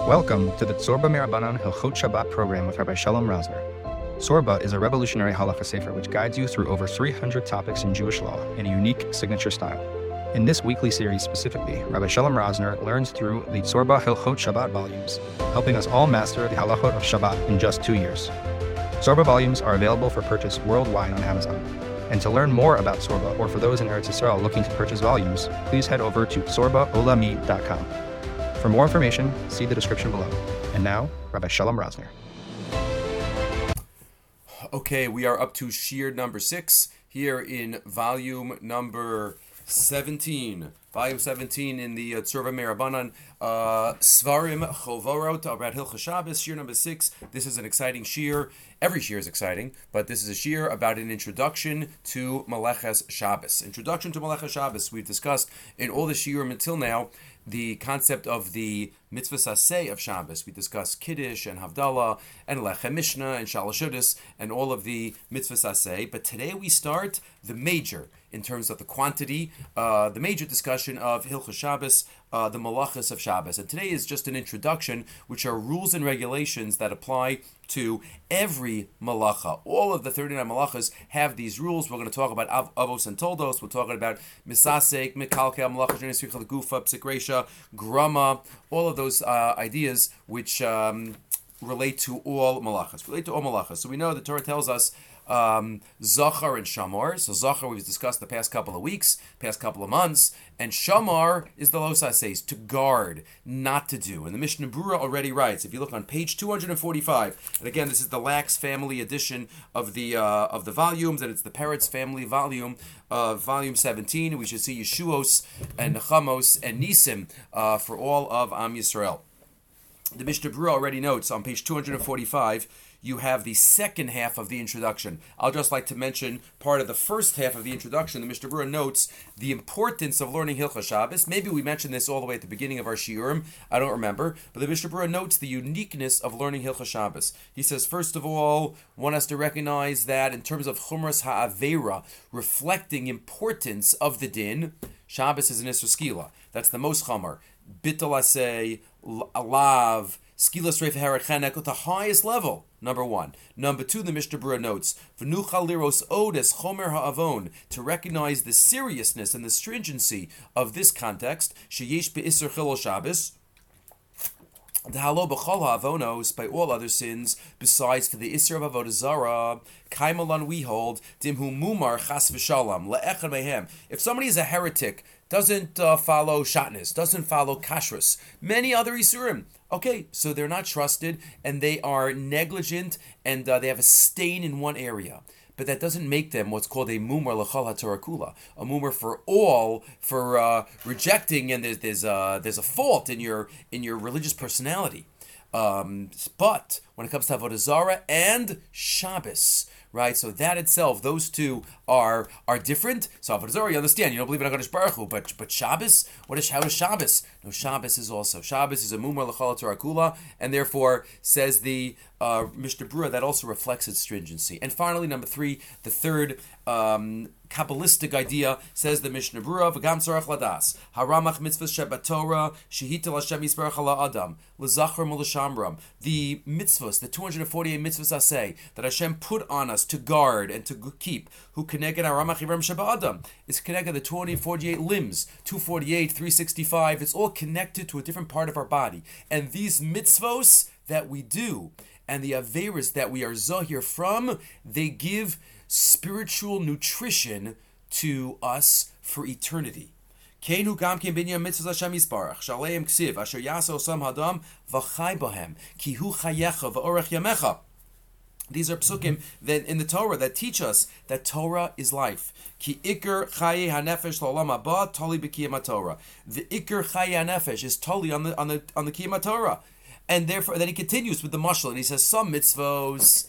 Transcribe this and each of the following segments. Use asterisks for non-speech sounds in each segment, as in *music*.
Welcome to the Tzurba M'Rabanan Hilchot Shabbat program with Rabbi Shalom Rosner. Tzurba is a revolutionary halacha sefer which guides you through over 300 topics in Jewish law in a unique signature style. In this weekly series specifically, Rabbi Shalom Rosner learns through the Tzurba Hilchot Shabbat volumes, helping us all master the halachot of Shabbat in just two years. Tzurba volumes are available for purchase worldwide on Amazon. And to learn more about Tzurba, or for those in Eretz Yisrael looking to purchase volumes, please head over to tzurbaolami.com. For more information, see the description below. And now, Rabbi Shalom Rosner. Okay, we are up to shiur number six here in volume number 17. Volume 17 in the uh, Tzurba M'Rabanan, uh, Svarim Chovorot, about Hilcha Shabbos, shiur number six. This is an exciting shiur. Every shiur is exciting, but this is a shiur about an introduction to Maleches Shabbos. Introduction to Maleches Shabbos. We've discussed in all the shiurim until now the concept of the mitzvah saseh of Shabbos. We discuss Kiddush and Havdalah and Lechem Mishnah and Shalashudis and all of the mitzvah saseh. But today we start the major in terms of the quantity, uh, the major discussion of Hilchah Shabbos, uh, the malachas of Shabbos. And today is just an introduction, which are rules and regulations that apply to every malacha. All of the 39 malachas have these rules. We're going to talk about av- avos and toldos. We're talking about misasek, mikalkel, malacha, gufa, psikresha, grama, all of those uh, ideas which um, relate to all malachas. Relate to all malachas. So we know the Torah tells us um, Zachar and Shamar. So Zachar we've discussed the past couple of weeks, past couple of months, and Shamar is the Losa says to guard, not to do. And the Mishnah Brura already writes. If you look on page 245, and again this is the Lax family edition of the uh, of the volumes, and it's the Parrots family volume, uh, volume 17. We should see Yeshuos and Nechamos and Nisim uh, for all of Am Yisrael. The Mishnah Brura already notes on page 245 you have the second half of the introduction. I'll just like to mention part of the first half of the introduction. The Mishnah Brura notes the importance of learning Hilchah Shabbos. Maybe we mentioned this all the way at the beginning of our Shiurim. I don't remember. But the Mishnah Brura notes the uniqueness of learning Hilchah Shabbos. He says, first of all, one has to recognize that in terms of Chumras Ha'avera, reflecting importance of the din, Shabbos is an Isra That's the most Chomer. Bittul Asay, Alav, Skilas Reif Harachenek at the highest level. Number one. Number two, the Mishnah Brura notes, V'nucha liros odes chomer ha'avon, to recognize the seriousness and the stringency of this context, sheyesh be'isr chilol Shabbos, the halo ha'avonos by all other sins besides for the isra of avodah zara kaimalan we hold dimhu mumar chas v'shalom le'echad mehem. If somebody is a heretic, doesn't uh, follow shatnez, doesn't follow kashrus, many other isurim, Okay, so they're not trusted and they are negligent and uh, they have a stain in one area. But that doesn't make them what's called a mumar lachal hatorakula, a mumar for all, for uh, rejecting, and there's there's uh, there's a fault in your in your religious personality. Um, but when it comes to avodah zara and Shabbos, right? So that itself, those two are are different. So Avodah Zarah, you understand, you don't believe in Hakadosh Baruch Hu, but but Shabbos, what is how is Shabbos? No, Shabbos is also Shabbos is a mumar l'chal Kula, and therefore says the uh, Mishnah Brura that also reflects its stringency. And finally, number three, the third um, Kabbalistic idea says the Mishnah Brura, v'gam tzarach ladas, haramach mitzvah shebat Torah, shehitel Hashem yisbarach ala adam, l'zachar mulashamram. The mitzvahs, the 248 mitzvahs say that Hashem put on us to guard and to keep, who connected haramach yiram sheba adam, is connected the 248 limbs, 248, 365, it's all connected to a different part of our body. And these mitzvahs that we do, and the Averas that we are Zahir from, they give spiritual nutrition to us for eternity. Kenu gam ken binya mitzvahs Hashem yisbarach, shaleim ksiv, asher yaso sam hadam, v'chai bohem, ki hu chayecha v'orech yamecha. These are psukim that in the Torah that teach us that Torah is life. Ki ikr chaye hanefesh l'olam haba toli Torah. The ikr chaye hanefesh is totally on the on the on the kiyam Torah, and therefore then he continues with the mashal and he says some mitzvos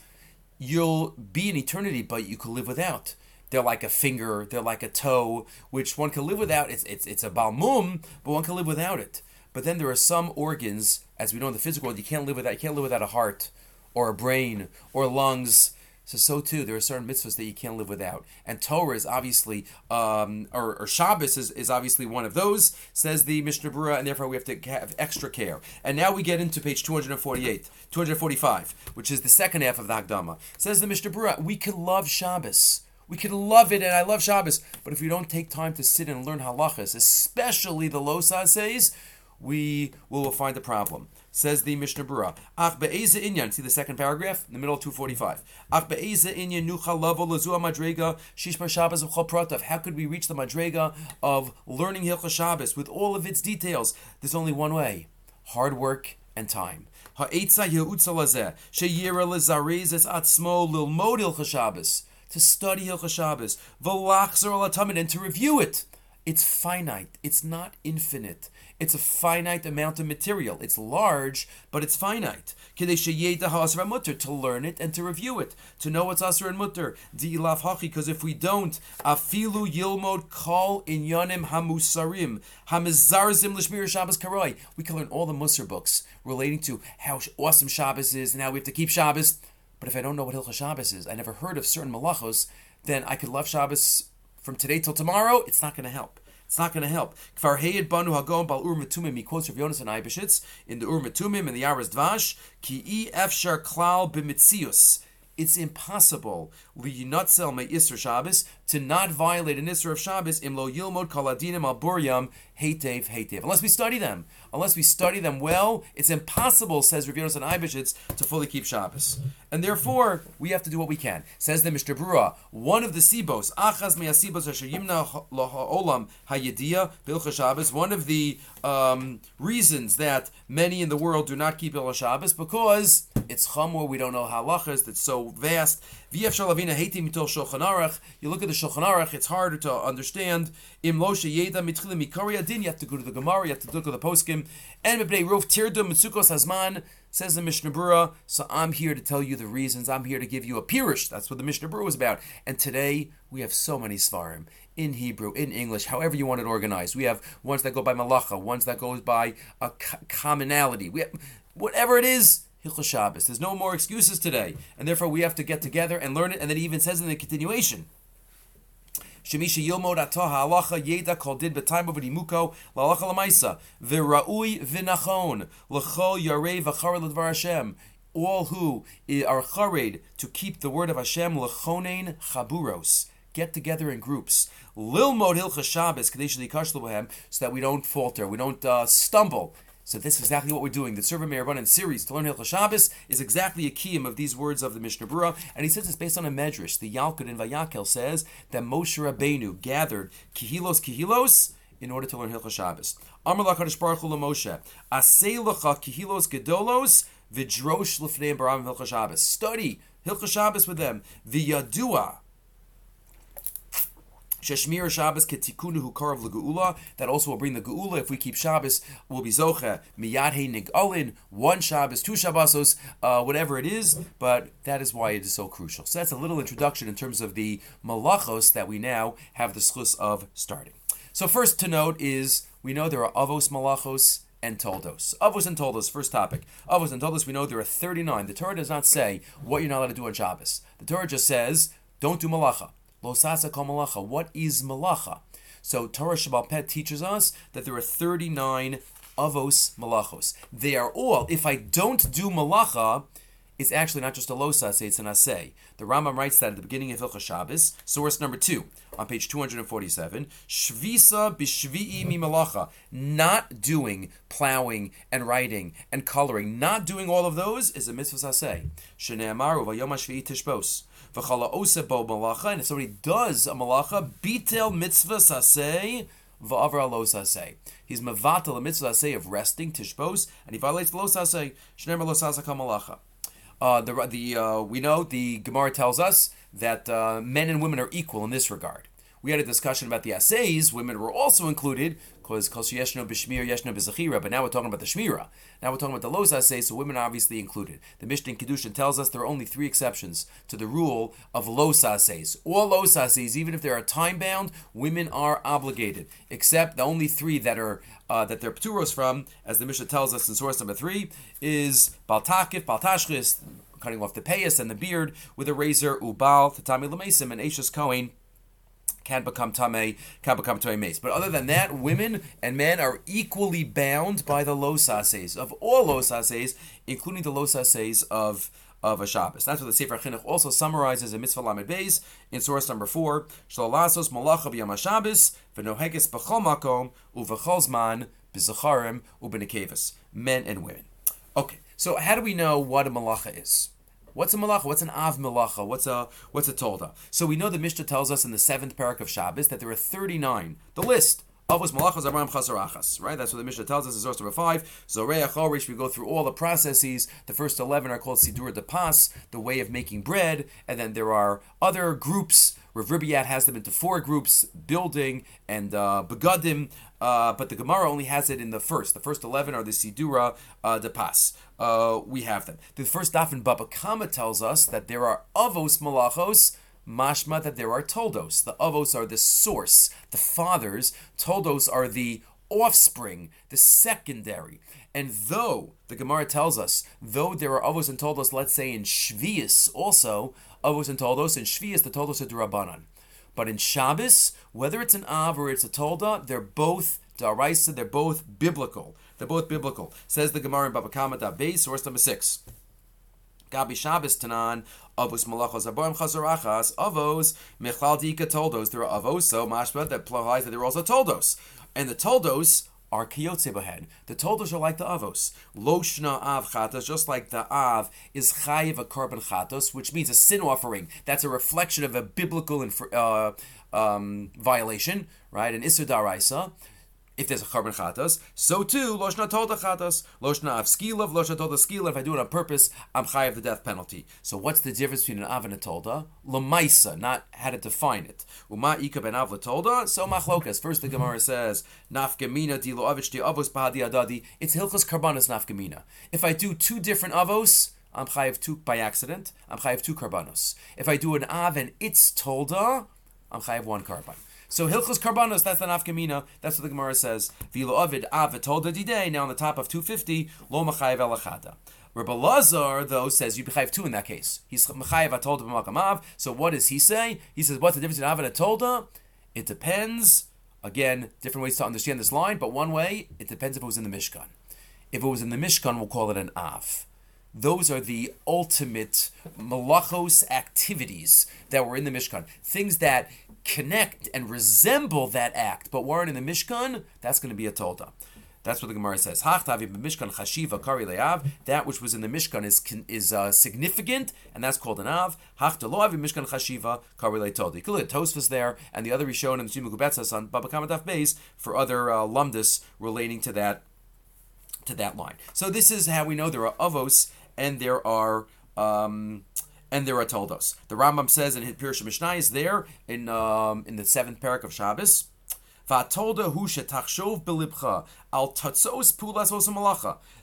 you'll be in eternity, but you could live without. They're like a finger, they're like a toe, which one can live without. It's it's it's a balmum, but one can live without it. But then there are some organs, as we know in the physical world, you can't live without. You can't live without a heart, or a brain, or lungs. So so too, there are certain mitzvahs that you can't live without, and Torah is obviously, um, or, or Shabbos is, is obviously one of those. Says the Mishnah Berurah, and therefore we have to have extra care. And now we get into page 248, 245, which is the second half of the Hagdama. Says the Mishnah Berurah, we can love Shabbos. We can love it, and I love Shabbos. But if we don't take time to sit and learn halachas, especially the Losa says, we will find a problem. Says the Mishnah Berurah. Ach be'eza inyan. See the second paragraph in the middle of 245. Ach be'eza inyan nucha lavo lazua madrega shishma Shabbos of. How could we reach the madrega of learning Hilchah Shabbos with all of its details? There's only one way: hard work and time. To study Hilchah Shabbos, and to review it. It's finite. It's not infinite. It's a finite amount of material. It's large, but it's finite. To learn it and to review it, to know what's asr and mutter. Because if we don't, afilu yilmod kol inyanim hamusarim hamizarzim l'shmir Shabbos karoi. We can learn all the Musar books relating to how awesome Shabbos is and how we have to keep Shabbos. But if I don't know what Hilchah Shabbos is, I never heard of certain malachos, then I could love Shabbos from today till tomorrow. It's not going to help. It's not going to help. Kfar Heyed Banu Hagon Bal Ur Metumim. He quotes Rav Yonasan Eibeshitz in the Ur Metumim in the Yaras Dvash. Ki e efshar klal b'mitzius it's impossible me Isra Shabbos to not violate an Isra of Shabbos imlo yilmod kaladinim al heitev heitev. Unless we study them, unless we study them well, it's impossible, says Rav Yonasan Eibeshitz, to fully keep Shabbos. And therefore, we have to do what we can. Says the Mishnah Berurah, one of the sibos, achaz me'asibos asher olam hayedia bilcha Shabbos, one of the um, reasons that many in the world do not keep Ilha Shabbos, because it's chamor, we don't know halachas, that's so vast. You look at the Shulchan Aruch, it's harder to understand. Im Loshe Yeda Mitchilim Mikari Adin, you have to go to the Gemara, you have to look at the poskim. And Mebnei Rov Tirdum Mitzukos Hazman, says the Mishnah Berurah. So I'm here to tell you the reasons. I'm here to give you a pirish. That's what the Mishnah Berurah was about. And today we have so many svarim in Hebrew, in English, however you want it organized. We have ones that go by malacha, ones that goes by a commonality. We have, whatever it is, Hilchah Shabbos. There's no more excuses today, and therefore we have to get together and learn it. And then he even says in the continuation. Shemisha Yilmod Ataha Halacha Yeda Kol Did B'Time of Imuko Lalacha Lamaisa V'Ra'ui V'Nachon L'Chol Yarei V'Char L'Dvar Hashem all who are chared to keep the word of Hashem lechonein chaburos. Get together in groups. Lil Lilmod hilcha Shabbos kadesh so that we don't falter, we don't uh, stumble so this is exactly what we're doing. The Tzurba M'Rabanan series to learn Hilchah Shabbos is exactly a kiyum of these words of the Mishnah Berurah, and he says it's based on a medrash. The Yalkut in Vayakel says that Moshe Rabbeinu gathered kihilos kihilos in order to learn Hilchah Shabbos. Amar LaKadosh Baruch Hu Moshe, Asei kihilos gedolos v'drosh l'fnei baram Hilchah Shabbos. Study Hilchah Shabbos with them. V'yadua Sheshmir Shabbos ketikunu hu karav legeula. That also will bring the geula. If we keep Shabbos, we'll be zocha miyad hey nigalin. One Shabbos, two Shabbosos, uh, whatever it is. But that is why it is so crucial. So that's a little introduction in terms of the malachos that we now have the schus of starting. So first to note is we know there are avos malachos and toldos. Avos and toldos, first topic. Avos and toldos, we know there are 39. The Torah does not say what you're not allowed to do on Shabbos. The Torah just says, don't do malacha. Losasa kol malacha. What is malacha? So Torah Shabbal Pet teaches us that there are 39 avos malachos. They are all, if I don't do malacha, it's actually not just a losase, it's an asay. The Rambam writes that at the beginning of Hilchah Shabbos, source number two, on page 247, Shvisa bishvi'i mi malacha, not doing plowing and writing and coloring, not doing all of those is a mitzvah asay. Shnei amaru vayom hashvi'i tishbos. V'chala ose bo malacha, and if somebody does a malacha, bitel mitzvah saseh, v'avar lo saseh. He's mevatel a mitzvah saseh of resting, tishbos, and he violates lo saseh, shnemer lo saseh malacha. Uh, the the uh, we know the Gemara tells us that uh, men and women are equal in this regard. We had a discussion about the assays. Women were also included because kos yeshno b'shmir yeshno b'zachira. But now we're talking about the shmira. Now we're talking about the los assays, so women are obviously included. The Mishnah in Kedushin tells us there are only three exceptions to the rule of los assays. All los assays, even if they are time bound, women are obligated. Except the only three that are uh, that they're pturos from, as the Mishnah tells us in source number three, is baltakif, baltashchis, cutting off the payas and the beard with a razor, ubal, tatami lemesim, and Ashes Cohen can become tame, can become tame mace. But other than that, women and men are equally bound by the losases of all losases, including the losases of of a Shabbos. That's what the Sefer Chinuch also summarizes in Mitzvah Lamed Beis in source number four. Shlalasos malacha b'yam Shabbos v'noheges b'chol makom uv'chol zman b'zacharim. Men and women. Okay, so how do we know what a malacha is? What's a malacha? What's an av malacha? What's a what's a tolda? So we know the Mishnah tells us in the seventh parak of Shabbos that there are thirty nine. The list. Avos malachas aram chasarachas. Right. That's what the Mishnah tells us in source number five. Zoreach Horish. We go through all the processes. The first eleven are called sidur de pas, the way of making bread, and then there are other groups. Rav Ribiat has them into four groups: building and uh, begadim. Uh, but the Gemara only has it in the first. The first 11 are the Sidura uh, de Pas. Uh, we have them. The first daf in Baba Kama tells us that there are Avos Malachos, mashma that there are Toldos. The Avos are the source, the fathers. Toldos are the offspring, the secondary. And though, the Gemara tells us, though there are Avos and Toldos, let's say in Shvius also, Avos and Toldos, in Shvius the Toldos are Durabanan. But in Shabbos, whether it's an Av or it's a Tolda, they're both Daraisa, they're both biblical. They're both biblical. Says the Gemara in Baba Kama source number six. Gabi Shabbos Tanan, Avos Malachos Aboim Chazarachas, Avos, Mechlal Dika Toldos. There are Avos, so Mashma, that implies that there are also Toldos. And the Toldos are kiyotze behead. The toldos are like the avos. Loshna av chatos, just like the av is chayiv a korban chatos, which means a sin offering. That's a reflection of a biblical inf- uh, um, violation, right? An isur daraisa. If there's a korban chatos, so too loshna tolda chatos, loshna av skilav, loshna tolda skilav. If I do it on purpose, I'm high of the death penalty. So what's the difference between an av and a tolda? Lamaisa, not how to define it. Uma ika ben av tolda. So machlokas. First the Gemara says nafgamina di lo avich di avos bahadi adadi. It's hilchos karbanos nafgamina. If I do two different avos. I'm chayiv two by accident. I'm chayiv two karbanos. If I do an av and it's tolda, I'm chayiv one karban. So Hilchos Karbanos, that's the nafkamina. That's what the Gemara says. Vilo Ovid ah, Av Tolda Didei. Now on the top of 250, Lo Machayev Elachada. Rabbi Lazar, though, says you bechayev two in that case. He's mechayev atolda b'makamav. So what does he say? He says, what's the difference between av atolda? It depends. Again, different ways to understand this line, but one way, it depends if it was in the Mishkan. If it was in the Mishkan, we'll call it an av. Those are the ultimate malachos activities that were in the Mishkan. Things that connect and resemble that act, but weren't in the Mishkan, that's going to be a tolda. That's what the Gemara says. That which was in the Mishkan is is uh, significant, and that's called an av. Hachtaloavi Mishkan chashiva kari le'toldi. You look at Tosfos there, and the other Rishon and Shima on Baba Kamadaf Beis for other uh, lumdus relating to that to that line. So this is how we know there are avos and there are. Um, and there are toldos. The Rambam says in Pirush Mishnah is there in um, in the seventh parak of Shabbos.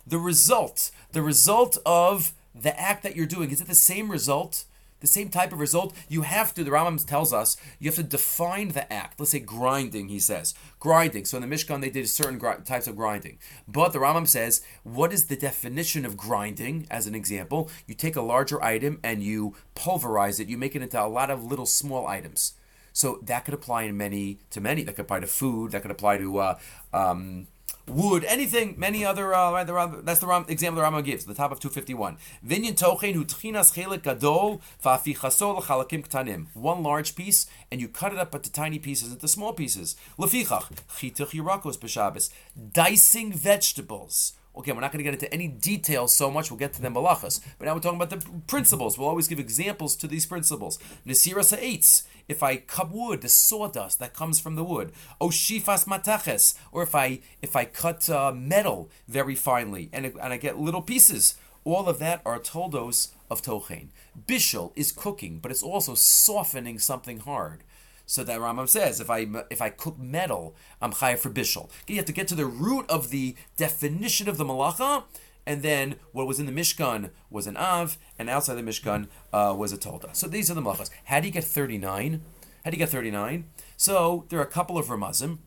The result, the result of the act that you're doing, is it the same result? The same type of result? You have to, the Rambam tells us, you have to define the act. Let's say grinding, he says. Grinding. So in the Mishkan, they did certain gr- types of grinding. But the Rambam says, what is the definition of grinding, as an example? You take a larger item and you pulverize it, you make it into a lot of little small items. So that could apply in many to many. That could apply to food. That could apply to uh, um, wood, anything, many other. Uh, the Ram, that's the Ram, example the Rambam gives, the top of two fifty one. Vinyan tochen hu chelik gadol fa'afichaso l'chalakim ktanim. One large piece, and you cut it up into tiny pieces, into small pieces. Lefichach chituch yirakos b'Shabbos, dicing vegetables. Okay, we're not going to get into any details so much. We'll get to the malachas. But now we're talking about the principles. We'll always give examples to these principles. Nesira sa'etz. If I cut wood, the sawdust that comes from the wood. O shifas mataches. Or if I if I cut uh, metal very finely and, and I get little pieces. All of that are toldos of tochen. Bishul is cooking, but it's also softening something hard. So that Rambam says, if I if I cook metal, I'm chayav for bishul. You have to get to the root of the definition of the malacha, and then what was in the Mishkan was an av, and outside the Mishkan uh, was a tolda. So these are the malachas. How do you get 39? How do you get 39? So there are a couple of ramazim.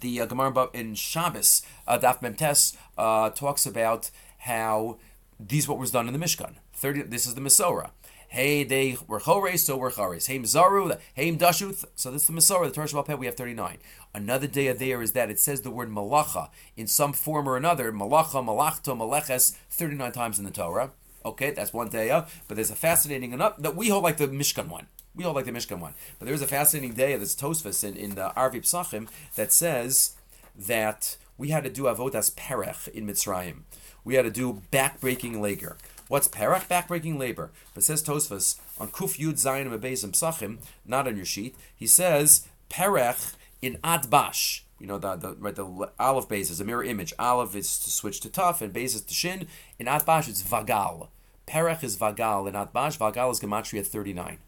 The uh, Gemara in Shabbos, uh, Daf Memtes, uh, talks about how these what was done in the Mishkan. 30. This is the Masorah. Hey, they were chores, so we're chores. Hey, zaru, hey, dashuth. So this is the Masorah, the Torah Shabbat we have 39. Another day of there is that it says the word malacha in some form or another, malacha, malachto, maleches, 39 times in the Torah. Okay, that's one day, but there's a fascinating enough that we hold like the Mishkan one. We all like the Mishkan one. But there's a fascinating day of this Tosfos in, in the Arvi Psachim that says that we had to do Avodas Perech in Mitzrayim. We had to do backbreaking labor. What's Perech? Backbreaking labor. But says Tosfos on Kuf Yud Zayin Mebezim Psachim, not on your sheet, he says Perech in Atbash. You know, the, the right the olive base is a mirror image. Olive is to switch to tough and base is to shin. In Atbash it's Vagal. Perech is Vagal. In Atbash, Vagal is Gematria 39.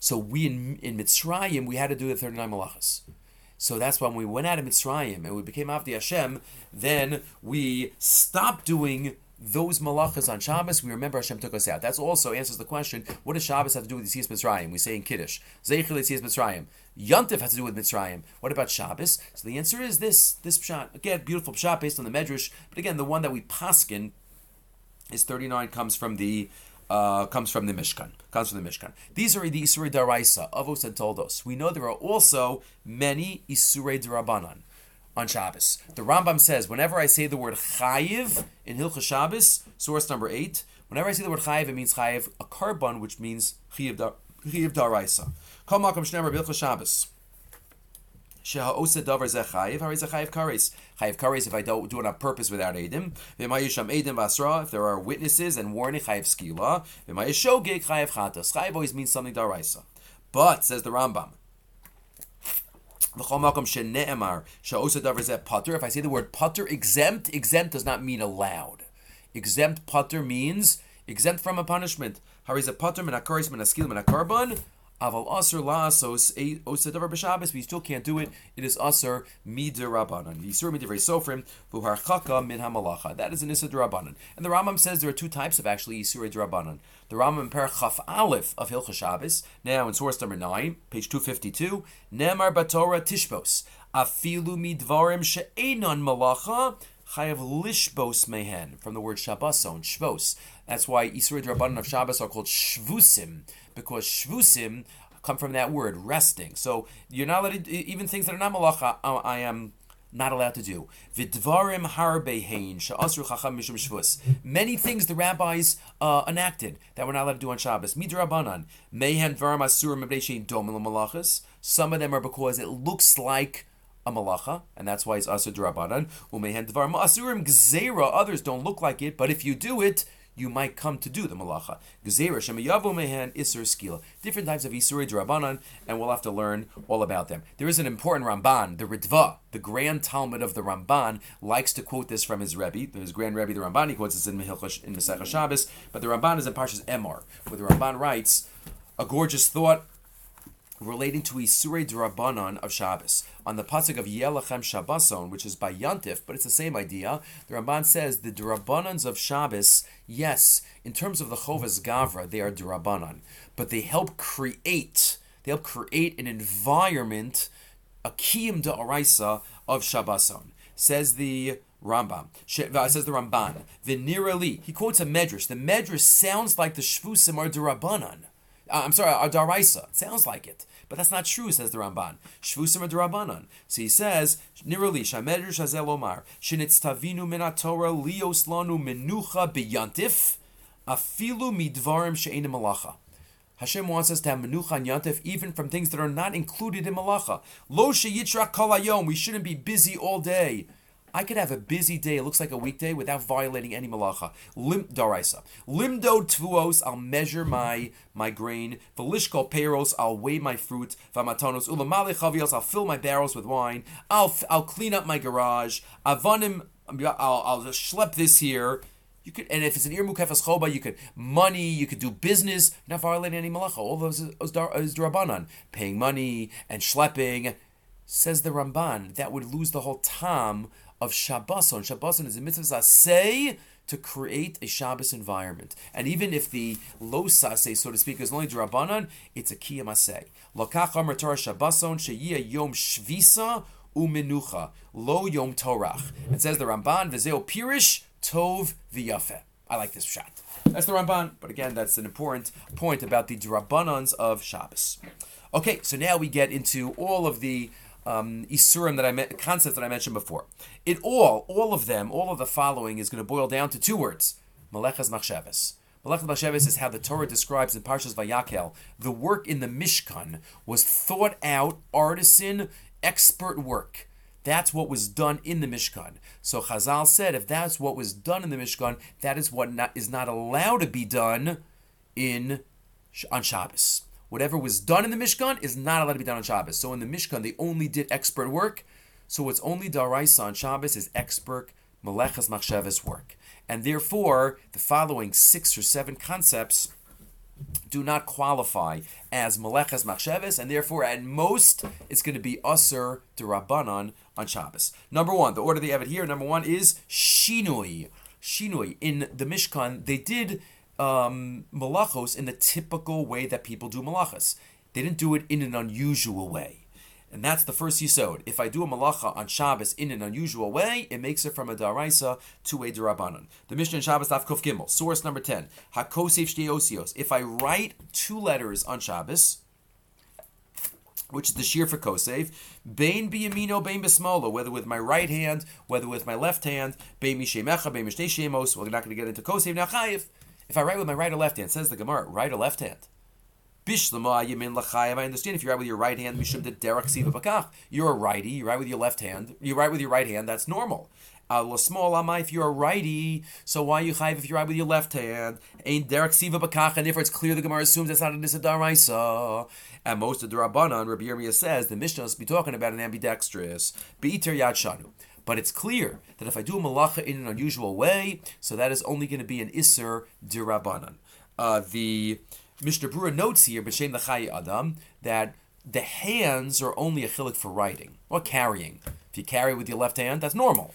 So we in, in Mitzrayim, we had to do the 39 malachas. So that's why when we went out of Mitzrayim and we became Avdi Hashem, then we stopped doing those malachas on Shabbos, we remember Hashem took us out. That's also answers the question: What does Shabbos have to do with Yitzias Mitzrayim? We say in Kiddush, Zeichel Yitzias Mitzrayim. Yontif has to do with Mitzrayim. What about Shabbos? So the answer is this: this pshat again, beautiful pshat based on the Medrash, but again, the one that we paskin is thirty nine comes from the uh, comes from the Mishkan. Comes from the Mishkan. These are the Isurei Daraisa, Avos and Toldos. We know there are also many Isurei Darabanan on Shabbos. The Rambam says, whenever I say the word chayiv in Hilchah Shabbos, source number eight, whenever I say the word chayiv, it means chayiv a carbon, which means chayiv daraisa. Kol makom shnemer Hilchah Shabbos. Sheha davar zeh chayiv, hari zeh chayiv kares. Chayiv kares if I don't do it on purpose without edim. V'mayisham edim vasra, if there are witnesses and warning, chayiv skila. V'mayishogeg chayiv chatas. Chayiv always means something daraisa. But, says the Rambam, if I say the word putter, exempt, exempt does not mean allowed. Exempt putter means exempt from a punishment. Hariza putter. Aval aser la'asos osadavar oh, b'Shabbos. We still can't do it. It is aser midirabanan. Yisur midivrei sofrim v'harchaka min hamalacha. That is an issa derabanan. And the Rambam says there are two types of actually yisur derabanan. The Rambam Perchaf Aleph of Hilchah Shabbos. Now in source number nine, page two fifty two. Nemar batorah tishbos afilu midvarim she'enon malacha chayav lishbos mehen from the word Shabboson shvos. That's why Yisur Drabanan of Shabbos are called shvusim because shvusim come from that word resting. So you're not allowed to, even things that are not malacha. I am not allowed to do. Vidvarim harbehein sha'asru chacham mishum shvus. Many things the rabbis uh, enacted that we're not allowed to do on Shabbos. Midrabanan mehen dvarim asurim mebdeishin domim malachas. Some of them are because it looks like a malacha, and that's why it's asur drabanan. Umehen dvarim asurim gzeira. Others don't look like it, but if you do it, you might come to do the malacha. Different types of isurei drabanan, and we'll have to learn all about them. There is an important Ramban, the Ritva, the grand Talmud of the Ramban, likes to quote this from his Rebbe, his grand Rebbe, the Ramban. He quotes this in Mehilchah in Masechah Shabbos, but the Ramban is in Parshas Emor, where the Ramban writes a gorgeous thought relating to Isurei Drabanan of Shabbos. On the pasuk of Yelachem Shabbason, which is by Yantif, but it's the same idea, the Ramban says the Drabanans of Shabbos, yes, in terms of the Chovas Gavra, they are Drabanan, but they help create, they help create an environment, a kiyim da'araisa of Shabbason. Says the Rambam. Uh, says the Ramban. Vinirali. He quotes a medrash. The medrash sounds like the shvusim are derabanan. Uh, I'm sorry, a daraisa. Sounds like it. But that's not true, says the Ramban. Shvusim Drabanan. So he says, Nirali, Shamedir Shazel Omar, Shinitztavinu min Torah lios menucha biyantif, afilu midvarim she'enim malacha. Hashem wants us to have menucha and yantif even from things that are not included in malacha. Lo sheyitrak kol We shouldn't be busy all day. I could have a busy day, it looks like a weekday, without violating any malacha. Lim daraisa. Limdo tvuos, I'll measure my my grain. Velishkol peros, I'll weigh my fruit. Vamatonos ulamale chavios, I'll fill my barrels with wine. I'll I'll clean up my garage. Avanim, I'll I'll just schlep this here. You could, and if it's an ir mukefas choba, you could money, you could do business, not violating any malacha. All those is, is, is drabanan, paying money and schlepping. Says the Ramban, that would lose the whole tam of Shabboson. Shabboson is a mitzvah say to create a Shabbos environment. And even if the lo sase, so to speak, is only drabanan, it's a kiyamasei. Lokach amar Torah Shabboson sheyia yom shvisa umenucha lo yom torach. It says the Ramban v'zeo pirish tov v'yafeh. I like this shot. That's the Ramban, but again, that's an important point about the Drabanans of Shabbos. Okay, so now we get into all of the um, isurim that I me- that I mentioned before. It all, all of them, all of the following is going to boil down to two words: Malechas Machshavas. Malechas Machshavas is how the Torah describes in Parshas Vayakel the work in the Mishkan was thought out, artisan, expert work. That's what was done in the Mishkan. So Chazal said, if that's what was done in the Mishkan, that is what not, is not allowed to be done in on Shabbos. Whatever was done in the Mishkan is not allowed to be done on Shabbos. So in the Mishkan, they only did expert work. So what's only daraisa on Shabbos is expert melechas machshavas work, and therefore the following six or seven concepts do not qualify as Melechas Machsheves, and therefore, at most, it's going to be Usr Durabanan on Shabbos. Number one, the order they have it here, number one is Shinui. Shinui. In the Mishkan, they did um, Malachos in the typical way that people do Malachas. They didn't do it in an unusual way. And that's the first yisod. If I do a malacha on Shabbos in an unusual way, it makes it from a daraisa to a darabanan. The Mishnah in Shabbos Daf Kuf Gimel, source number ten. Hakosef osios. If I write two letters on Shabbos, which is the shear for kosef, bein biyamino, bein bismolo, whether with my right hand, whether with my left hand, bein mishemecha, bein mishnei shemos. We're not going to get into kosef now. If I write with my right or left hand, says the Gemara, right or left hand. Bishlama Yamin Lachayev. I understand if you write with your right hand, Mishum de Derek Siva Bakach. You're a righty, you write with your left hand. You write with your right hand, that's normal. Uh, amai if you're a righty, so why you chayiv if you write with your left hand? Ain't Derek Siva Bakach, and therefore it's clear the Gemara assumes that's not a Nisadaraisa. And most of the Rabbanan, Rabbi Yirmiyah says, the Mishnah must be talking about an ambidextrous. Be'iter Yad. But it's clear that if I do a malacha in an unusual way, so that is only going to be an Isser Dirabanan. Uh, the Mishnah Brura notes here, B'Shem L'chai Adam, that the hands are only a chilik for writing or carrying. If you carry with your left hand, that's normal.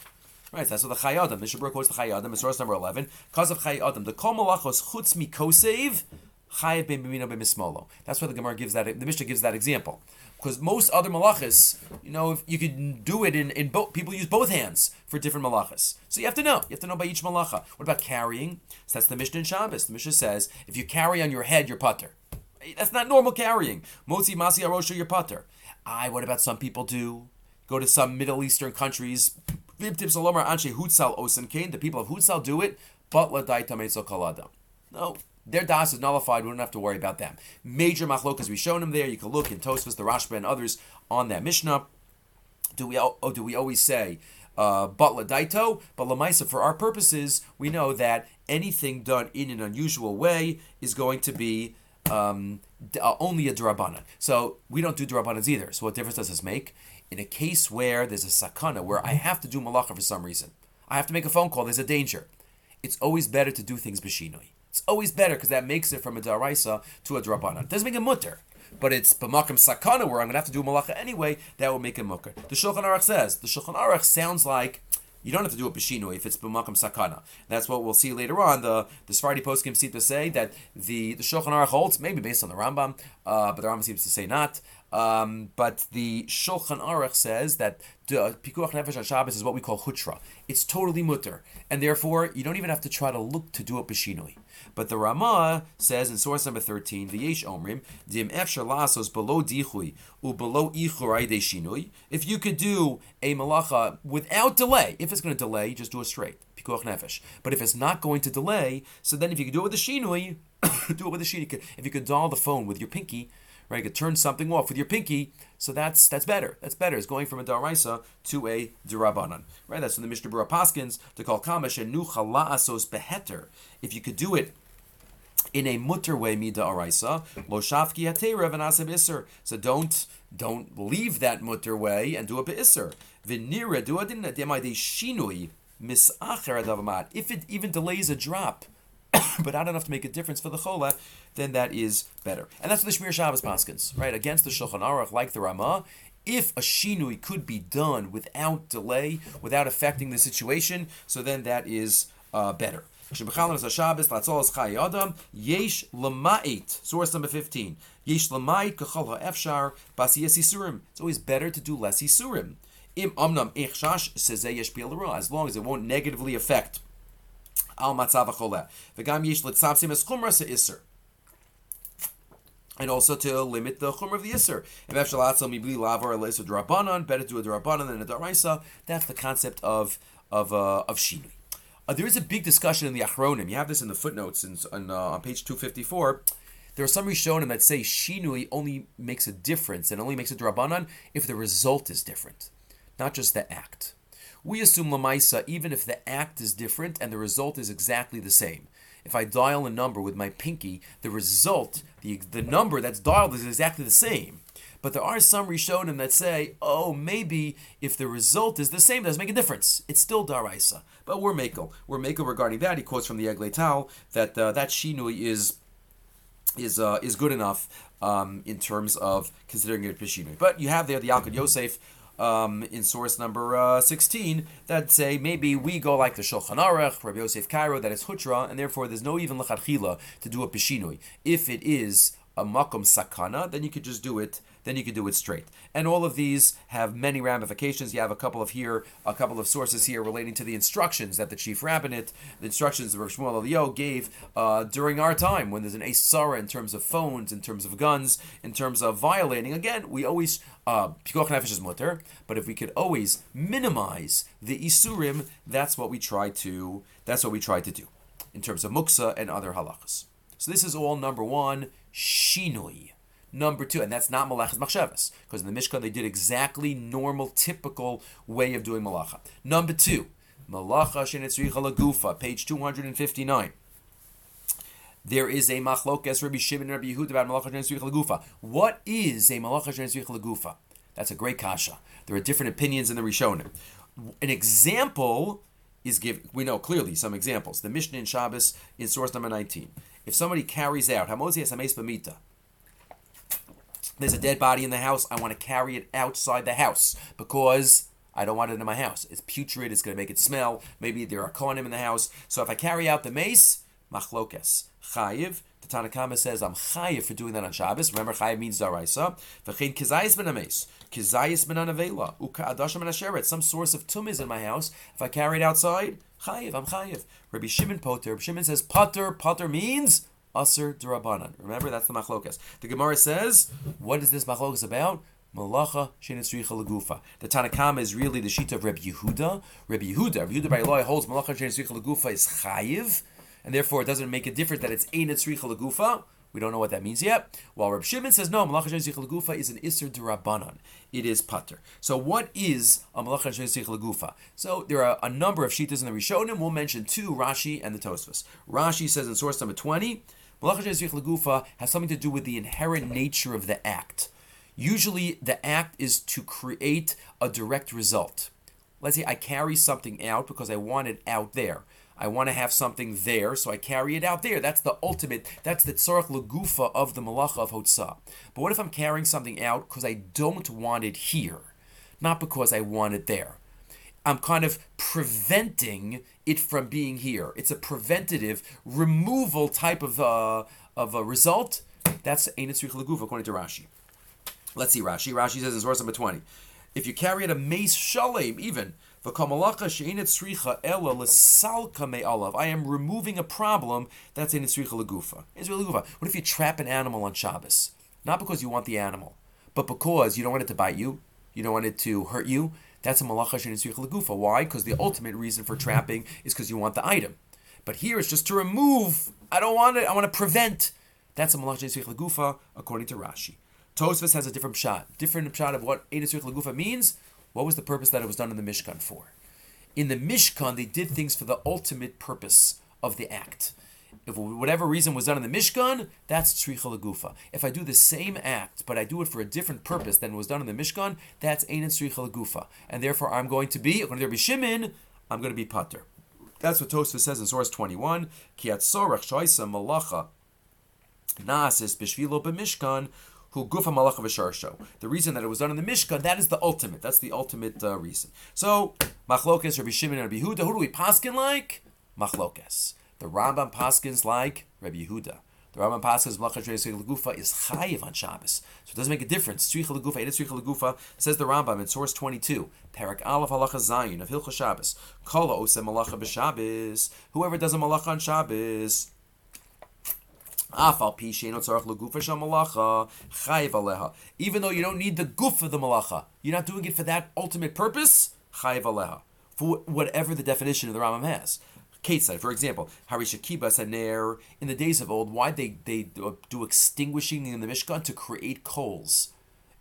Right, that's what the Chai Adam. Mishnah Brura quotes the Chai Adam in source number 11. Because of Chai Adam, the Kol Malachos Chutz Mikosev, Chayev Ben Bimino Ben Mismolo. That's why the Gemara gives that, the Mishnah gives that example. Because most other malachas, you know, if you could do it in, in both, people use both hands for different malachas. So you have to know. You have to know by each malacha. What about carrying? So that's the Mishnah in Shabbos. The Mishnah says, if you carry on your head, you're putter. That's not normal carrying. Motzi Masi Arosha, you're putter. I, what about some people do? Go to some Middle Eastern countries. The people of Hutzal do it, but kalada. No, their das is nullified. We don't have to worry about them. Major machlokas, we shown them there. You can look in Tosfos, the Rashba, and others on that Mishnah. Do we oh, do we always say uh, but ladaito? But lamaisa, for our purposes, we know that anything done in an unusual way is going to be um, uh, only a drabana. So we don't do drabanas either. So what difference does this make? In a case where there's a sakana, where I have to do malacha for some reason, I have to make a phone call. There's a danger. It's always better to do things b'shinoi. It's always better because that makes it from a daraisa to a drabanan. It doesn't make a mutter, but it's b'makam sakana where I'm going to have to do malacha anyway. That will make a mutter. The Shulchan Aruch says the Shulchan Aruch sounds like you don't have to do a b'shinu if it's b'makam sakana. That's what we'll see later on. The the Sephardi poskim seem to say that the the Shulchan Aruch holds maybe based on the Rambam, uh, but the Rambam seems to say not. Um, but the Shulchan Aruch says that the pikuach nefesh on Shabbos is what we call hutra. It's totally mutter, and therefore you don't even have to try to look to do it b'shinui. But the Ramah says in source number 13, V'yesh omrim, dim efshar lasos below dichui, u below ichurai de shinui. If you could do a malacha without delay, if it's going to delay, just do it straight. Pikuach nefesh. But if it's not going to delay, so then if you could do it with the shinui, *coughs* do it with the shinui. If you could dial the phone with your pinky, right? You could turn something off with your pinky, so that's that's better. That's better. It's going from a daraisa to a durabanan, right? That's from the Mishnah Berurah Paskins to call kamash and asos beheter. If you could do it in a mutter way mida araisa lo shafki hatera v'naseb iser. So don't don't leave that mutter way and do a beiser. V'nira do adin shinui misacher adavamat. If it even delays a drop. *coughs* but not enough to make a difference for the chola, then that is better. And that's what the Shmir Shabbos paskins, right? Against the Shulchan Aruch, like the Ramah, if a shinui could be done without delay, without affecting the situation, so then that is uh, better. Yesh. Source number 15. Yesh. It's always better to do less yisurim. Im as long as it won't negatively affect al matzav. V'gam yesh letzavsim es chumra iser and also to limit the chumr of the iser. If efshalatzel mibli lavar a drabanan, better do a drabanan than a daraisa. That's the concept of of uh, of shinui. Uh, there is a big discussion in the Achronim. You have this in the footnotes in, in, uh, on page 254. There are some Rishonim that say Shinui only makes a difference and only makes a Drabanan if the result is different, not just the act. We assume Lamaisa even if the act is different and the result is exactly the same. If I dial a number with my pinky, the result, the, the number that's dialed is exactly the same. But there are some Rishonim that say, oh, maybe if the result is the same, doesn't make a difference. It's still Daraisa. But we're Makel. We're Makel regarding that. He quotes from the Eglei Tal that uh, that Shinui is is uh, is good enough um, in terms of considering it Pishinui. But you have there the Yalkut Yosef um, in source number uh, 16 that say maybe we go like the Shulchan Aruch, Rabbi Yosef Karo, that is Hutra, and therefore there's no even Lachatchila to do a Pishinui. If it is a Makom Sakana, then you could just do it then you can do it straight. And all of these have many ramifications. You have a couple of here, a couple of sources here relating to the instructions that the chief rabbinate, the instructions that Rav Shmuel Eliyahu gave uh, during our time when there's an Asara in terms of phones, in terms of guns, in terms of violating. Again, we always uh, pikuach nefesh is mutter, but if we could always minimize the isurim, that's what we try to. That's what we try to do in terms of muksa and other halachas. So this is all number one, shinui. Number two, and that's not malachas machshavas, because in the Mishkan they did exactly normal, typical way of doing malacha. Number two, malacha shenetzricha lagufa, page 259. There is a machlokes Rabbi Shimon and Rabbi Yehuda about malacha shenetzricha lagufa. What is a malacha shenetzricha lagufa? That's a great kasha. There are different opinions in the Rishonim. An example is given. We know clearly some examples. The Mishnah in Shabbos in source number 19. If somebody carries out hamozias hames b'mita, there's a dead body in the house. I want to carry it outside the house because I don't want it in my house. It's putrid. It's going to make it smell. Maybe there are kohanim in the house. So if I carry out the mace, machlokes chayiv. The Tanakama says I'm chayiv for doing that on Shabbos. Remember, chayiv means daraisa. V'chein kizayis ben ames. Kizayis ben anavela. Uka adashim ben asheret. Some source of tum is in my house. If I carry it outside, chayiv. I'm chayiv. Rabbi Shimon Poter. Rabbi Shimon says potter. Potter means Aser Durabanan. Remember, that's the machlokas. The Gemara says, what is this machlokas about? Malacha shenetzricha legufa. The Tanakama is really the sheet of Reb Yehuda. Reb Yehuda, Reb Yehuda by law holds malacha shenetzricha legufa is chayiv, and therefore it doesn't make a difference that it's einetzricha legufa. We don't know what that means yet. While Reb Shimon says no, malacha shenetzricha legufa is an iser durabanan. It is pater. So what is a malacha shenetzricha legufa? So there are a number of shitas in the Rishonim. We'll mention two, Rashi and the Tosfos. Rashi says in source number twenty. Malacha has something to do with the inherent nature of the act. Usually, the act is to create a direct result. Let's say I carry something out because I want it out there. I want to have something there, so I carry it out there. That's the ultimate, that's the tzorach legufa of the malacha of hotzah. But what if I'm carrying something out because I don't want it here, not because I want it there? I'm kind of preventing it from being here. It's a preventative removal type of uh, of a result. That's Einit Laguf according to Rashi. Let's see Rashi. Rashi says in source number 20. If you carry it a mace shalem, even I am removing a problem that's in Sricha Lagufa. What if you trap an animal on Shabbos? Not because you want the animal, but because you don't want it to bite you, you don't want it to hurt you, that's a malacha shenisrich legufa. Why? Because the ultimate reason for trapping is because you want the item. But here it's just to remove. I don't want it. I want to prevent. That's a malacha shenisrich legufa according to Rashi. Tosfos has a different shot. Different shot of what Einisrich legufa means. What was the purpose that it was done in the Mishkan for? In the Mishkan, they did things for the ultimate purpose of the act if whatever reason was done in the Mishkan, that's Tzricha Lagufa. If I do the same act, but I do it for a different purpose than was done in the Mishkan, that's Ein Tzricha Lagufa. And therefore, I'm going to be, according to Rabbi Shimon, I'm going to be Pater. That's what Tosfos says in source 21. Kiat Sorach Shaisa Malacha Naasis Bishvilo B'Mishkan who gufa malacha v'sharsho. The reason that it was done in the Mishkan, that is the ultimate. That's the ultimate uh, reason. So, machlokes, Rabbi Shimon and Rabbi Huda, who do we paskin like? Machlokes. The Rambam paskins like Rabbi Yehuda. The Rambam tzricha legufa is chayiv on Shabbos, so it doesn't make a difference. Tzricha edit tzricha legufa says the Rambam in source 22, Parak Aleph halacha Zayin of Hilchah Shabbos. Kol ose malacha b'Shabbos. Whoever does a malacha on Shabbos. Even though you don't need the guf of the malacha, you're not doing it for that ultimate purpose. For whatever the definition of the Rambam has. Ketzai, for example, Harishakiba Saner, in the days of old, why they they do extinguishing in the Mishkan to create coals.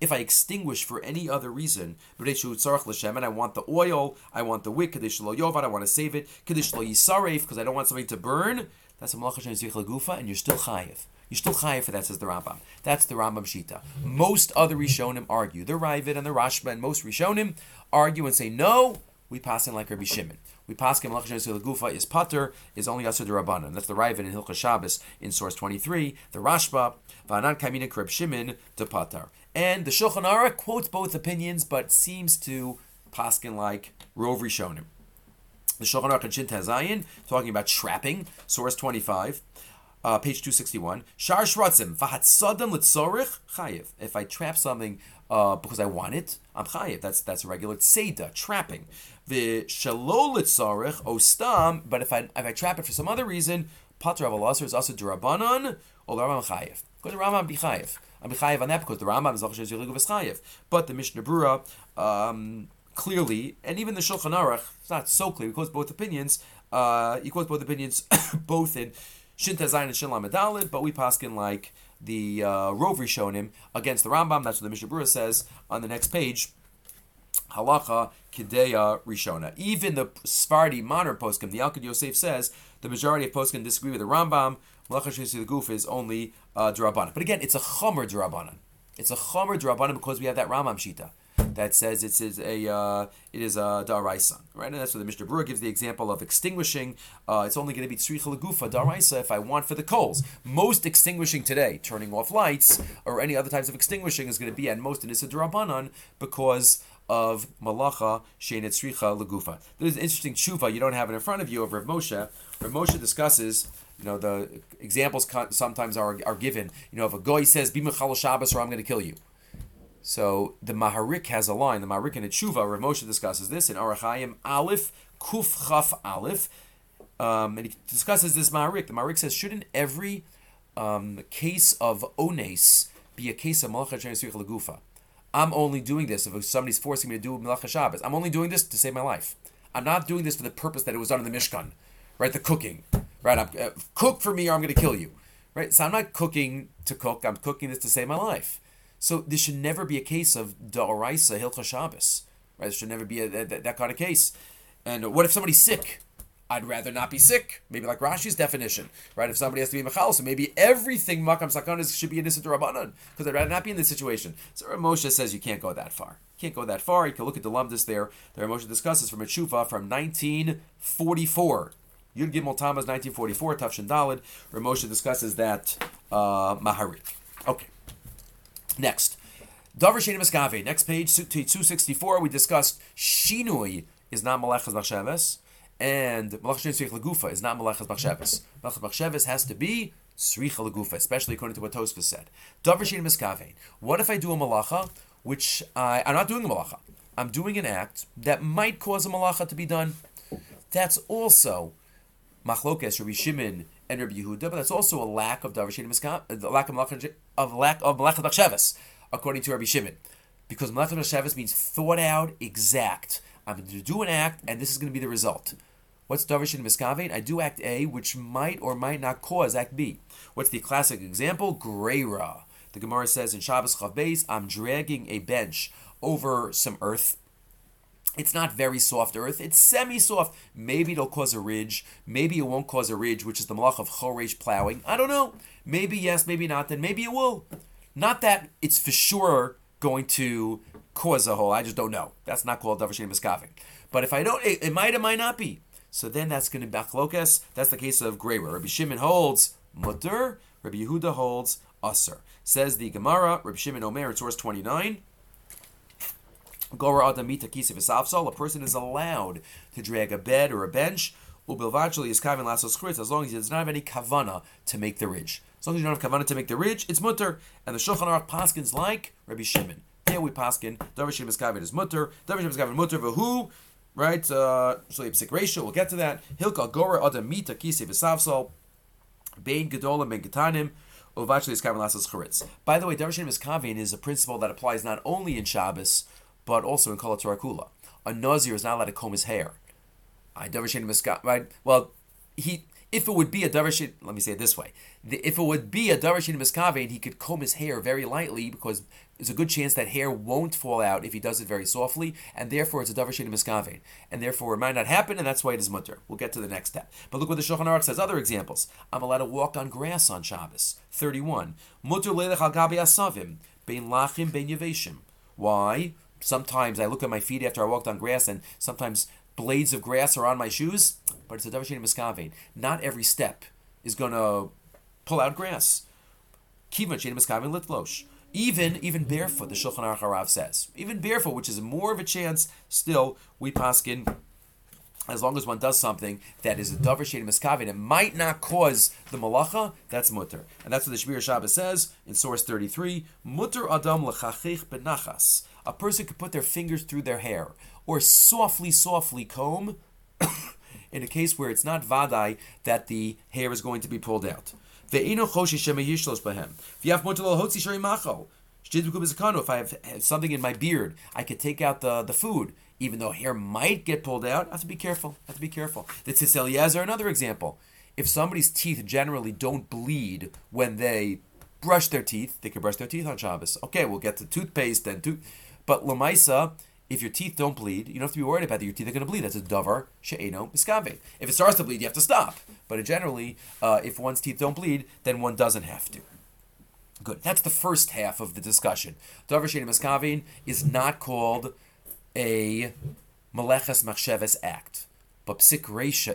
If I extinguish for any other reason, and I want the oil, I want the wick, I want to save it, because I don't want something to burn, that's a malacha lagufa, and you're still chayiv. You're still chayiv for that, says the Rambam. That's the Rambam Shita. Most other Rishonim argue. The Ravid and the Rashba and most Rishonim argue and say, no, we pass in like Rabbi Shimon. We pass in malacha lagufa is pater, is only asur Rabbanan. That's the Ravid in Hilchah Shabbos in source 23. The Rashba, va'anan kamina Reb Shimon to pater. And the Shulchan Aruch quotes both opinions, but seems to paskin like Rov Rishonim. The Shulchan Aruch and Shin talking about trapping, source 25, uh, page 261. Shar Shratzim, Vahatzadam Litzorich, Chayiv. If I trap something uh, because I want it, I'm Chayiv. That's that's a regular Tzeda, trapping. The Shalol Litzorich, Ostam, but if I if I trap it for some other reason, Patra of is also Durabanan, or Rambam Chayiv. Because the Rambam be Chayiv. I'm Chayiv on that because the Rambam is Zirigu Chayiv. But the Mishnah Brura, um, clearly, and even the Shulchan Aruch, it's not so clear. He quotes both opinions. Uh, he quotes both opinions, *coughs* both in Shin Zayin and Shin Lamed but we paskin like the uh, Rov Rishonim against the Rambam. That's what the Mishnah Brura says on the next page. Halacha Kideya Rishona. Even the Sfardi modern poskim, the Yalkut Yosef says the majority of poskim disagree with the Rambam. Malacha the Guf is only uh, But again, it's a Chomer Durabanan. It's a Chomer Durabanan because we have that Rambam Shita that says it is a uh, it is a daraisa, right? And that's where the Mishnah Brura gives the example of extinguishing. Uh, it's only going to be tzricha legufa daraisa if I want for the coals. Most extinguishing today, turning off lights or any other types of extinguishing, is going to be at most issa darabanan because of malacha shein tzricha legufa. There's an interesting tshuva you don't have it in front of you of Rav Moshe. Rav Moshe discusses you know the examples sometimes are, are given. You know, if a guy says "Bimachal Shabbos" or "I'm going to kill you," So the Maharik has a line. The Maharik in Tshuva, Rav Moshe discusses this in Orach Chaim Aleph Kuf Chaf Aleph, um, and he discusses this Maharik. The Maharik says, shouldn't every um, case of ones be a case of Malacha Lagufa? I'm only doing this if somebody's forcing me to do Malacha Shabbos. I'm only doing this to save my life. I'm not doing this for the purpose that it was done in the Mishkan, right? The cooking, right? I'm, uh, cook for me or I'm going to kill you, right? So I'm not cooking to cook. I'm cooking this to save my life. So this should never be a case of da'oraisa hilcha Shabbos. Right? There should never be a, that, that kind of case. And what if somebody's sick? I'd rather not be sick. Maybe like Rashi's definition, right? If somebody has to be machal, so maybe everything makam sakanas should be a nisat rabbanan because I'd rather not be in this situation. So Moshe says you can't go that far. You can't go that far. You can look at the lumdis there. There Moshe discusses from a tshuva from 1944. Yud Gimel Tamas 1944, Tafshin Dalid, where Moshe discusses that uh, Maharik. Okay. Next, Davar Sheni Maskave. Next page, 264, we discussed Shinui is not Malachas Machshavas, and Malachas Sheni Lagufa is not Malachas Machshavas. Malachas Machshavas has to be Sricha Lagufa, especially according to what Tosfos said. Davar Sheni Maskave. What if I do a Malacha, which I, I'm not doing a Malacha? I'm doing an act that might cause a Malacha to be done. That's also Machlokes, Rabbi Shimon, and Rabbi Yehuda, but that's also a lack of Davar Sheni a lack of Malachas of lack of Malachat Machshavas, according to Rabbi Shimon. Because Malachat Machshavas means thought out, exact. I'm going to do an act, and this is going to be the result. What's Davish and Miskavein? I do act A, which might or might not cause act B. What's the classic example? Greira. The Gemara says in Shabbos Chav I'm dragging a bench over some earth. It's not very soft earth. It's semi-soft. Maybe it'll cause a ridge. Maybe it won't cause a ridge, which is the malach of choresh plowing. I don't know. Maybe yes, maybe not. Then maybe it will. Not that it's for sure going to cause a hole. I just don't know. That's not called davashin miskaving. But if I don't, it, it, might, it might not be. So then that's going to be bachlokas. That's the case of Greira. Rabbi Shimon holds mutter. Rabbi Yehuda holds aser. Says the Gemara. Rabbi Shimon Omer in source twenty nine. A person is allowed to drag a bed or a bench, Ubilvachli is kavin lasos as long as he does not have any kavana to make the ridge. As long as you don't have kavana to make the ridge, it's mutter. And the Shulchan Aruch paskins like Rabbi Shimon. Here we paskin Davar Shimon is kavin is mutter. Davar Shimon is kavin mutter. V'hu right? Uh, so psik ratio. We'll get to that. Hilka gora adam mita kisi v'savsal. Bein gedolim ben getanim. Is kavin lasos chritz. By the way, Davar Shimon is kavin is a principle that applies not only in Shabbos but also in Kol Kula. A nazir is not allowed to comb his hair. I Davar right? Well, he if it would be a darshin, let me say it this way: if it would be a darshin miskavein, he could comb his hair very lightly because there's a good chance that hair won't fall out if he does it very softly, and therefore it's a darshin miskavein, and therefore it might not happen, and that's why it is mutter. We'll get to the next step. But look what the Shulchan Aruch says. Other examples: I'm allowed to walk on grass on Shabbos. Thirty-one. Mutter leilech al gabi asavim bein lachim bein yeveshim. Why? Sometimes I look at my feet after I walked on grass, and sometimes blades of grass are on my shoes, but it's a davar sheni miskavein. Not every step is going to pull out grass. Kivan sheni miskavein litlosh. Even even barefoot, the Shulchan Aruch Harav says, even barefoot, which is more of a chance, still we paskin as long as one does something that is a davar miskavein, it might not cause the malacha. That's mutter, and that's what the Shmir Shabbos says in source thirty three. Mutter adam lechachich benachas. A person could put their fingers through their hair or softly, softly comb *coughs* in a case where it's not vadai that the hair is going to be pulled out. If I have something in my beard, I could take out the, the food, even though hair might get pulled out. I have to be careful. I have to be careful. The Tzitz Eliezer, another example. If somebody's teeth generally don't bleed when they brush their teeth, they can brush their teeth on Shabbos. Okay, we'll get to toothpaste and tooth. But Lamaisa, if your teeth don't bleed, you don't have to be worried about that your teeth are going to bleed. That's a davar she'eno miskave. If it starts to bleed, you have to stop. But generally, uh, if one's teeth don't bleed, then one doesn't have to. Good. That's the first half of the discussion. Davar she'eno miskavin is not called a maleches machsheves act, but psik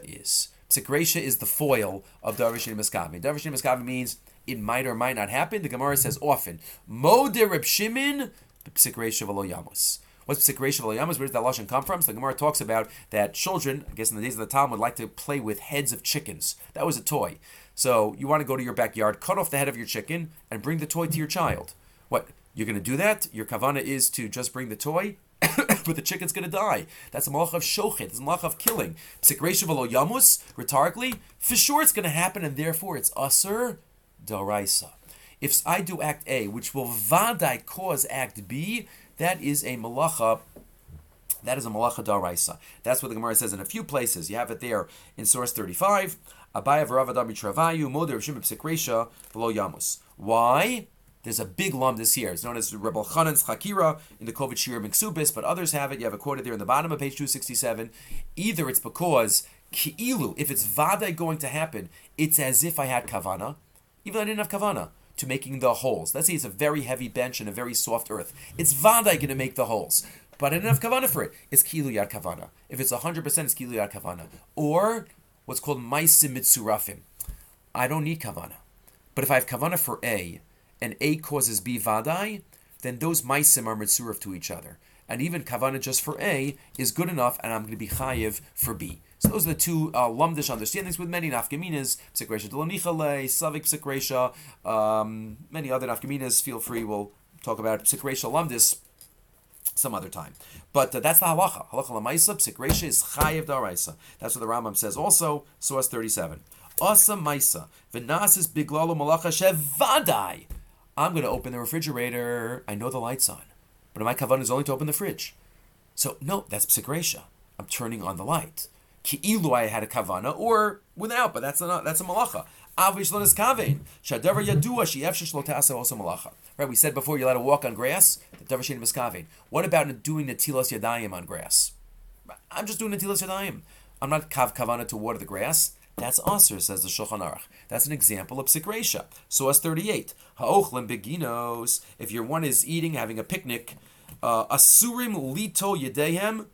is. Psik is the foil of miskavin. Davar she'eno miskavin means it might or might not happen. The Gemara says often, Mo de Reb Shimon, psik v'lo yamus. What's Psik Reisha Yamas? Where does that Lashon come from? So the Gemara talks about that children, I guess in the days of the Talmud, would like to play with heads of chickens. That was a toy. So you want to go to your backyard, cut off the head of your chicken, and bring the toy to your child. What? You're going to do that? Your kavana is to just bring the toy, *coughs* but the chicken's going to die. That's a malach of shochet. It's a malach of killing. Psik Reisha Yamus, rhetorically, for sure it's going to happen, and therefore it's usr daraisa. If I do act A, which will vadai cause act B, that is a malacha. That is a malacha daraisa. That's what the Gemara says in a few places. You have it there in source 35. Abaya v'ravadami travayu moder shimib sikresha below yamus. Why? There's a big lumdus here. It's known as Reb Elchanan's Chakira in the Kovet Shir Miksubis, but others have it. You have it quoted there in the bottom of page 267. Either it's because Ki'ilu, if it's Vada going to happen, it's as if I had Kavana, even though I didn't have Kavana to making the holes. Let's say it's a very heavy bench and a very soft earth. It's Vadai going to make the holes. But I didn't have kavana for it. It's kilu yad kavana. If it's 100%, it's kilu yad kavana. Or what's called maisim mitsurafim. I don't need kavana. But if I have kavana for A, and A causes B vadai, then those maisim are mitzuraf to each other. And even kavana just for A is good enough, and I'm going to be chayiv for B. So those are the two uh, lumdish understandings with many nafkaminas, psikresha delonichale, savik psikresha, um, many other nafkaminas. Feel free, we'll talk about psikresha lumdis some other time. But uh, that's the halacha. Halacha lamaisa, psikresha is chayev daraisa. That's what the Rambam says also, source 37. Asa maisa, v'nasis biglalo malacha shevadai. I'm going to open the refrigerator. I know the light's on. But my kavan is only to open the fridge. So, no, that's psikresha. I'm turning on the light ki'ilu I had a kavana, or without, but that's a that's a malacha. Avish lo kavein shadavar yadua she'efshish lo also malacha. Right, we said before you're allowed to walk on grass. Davar shein miskavein. What about doing the tilas yadayim on grass? I'm just doing the tilas yadayim. I'm not kav kavana to water the grass. That's aser, says the Shulchan Aruch. That's an example of psikresha. So as 38. Ha'ochlim beginos. If your one is eating, having a picnic, uh, asurim lito yedehem.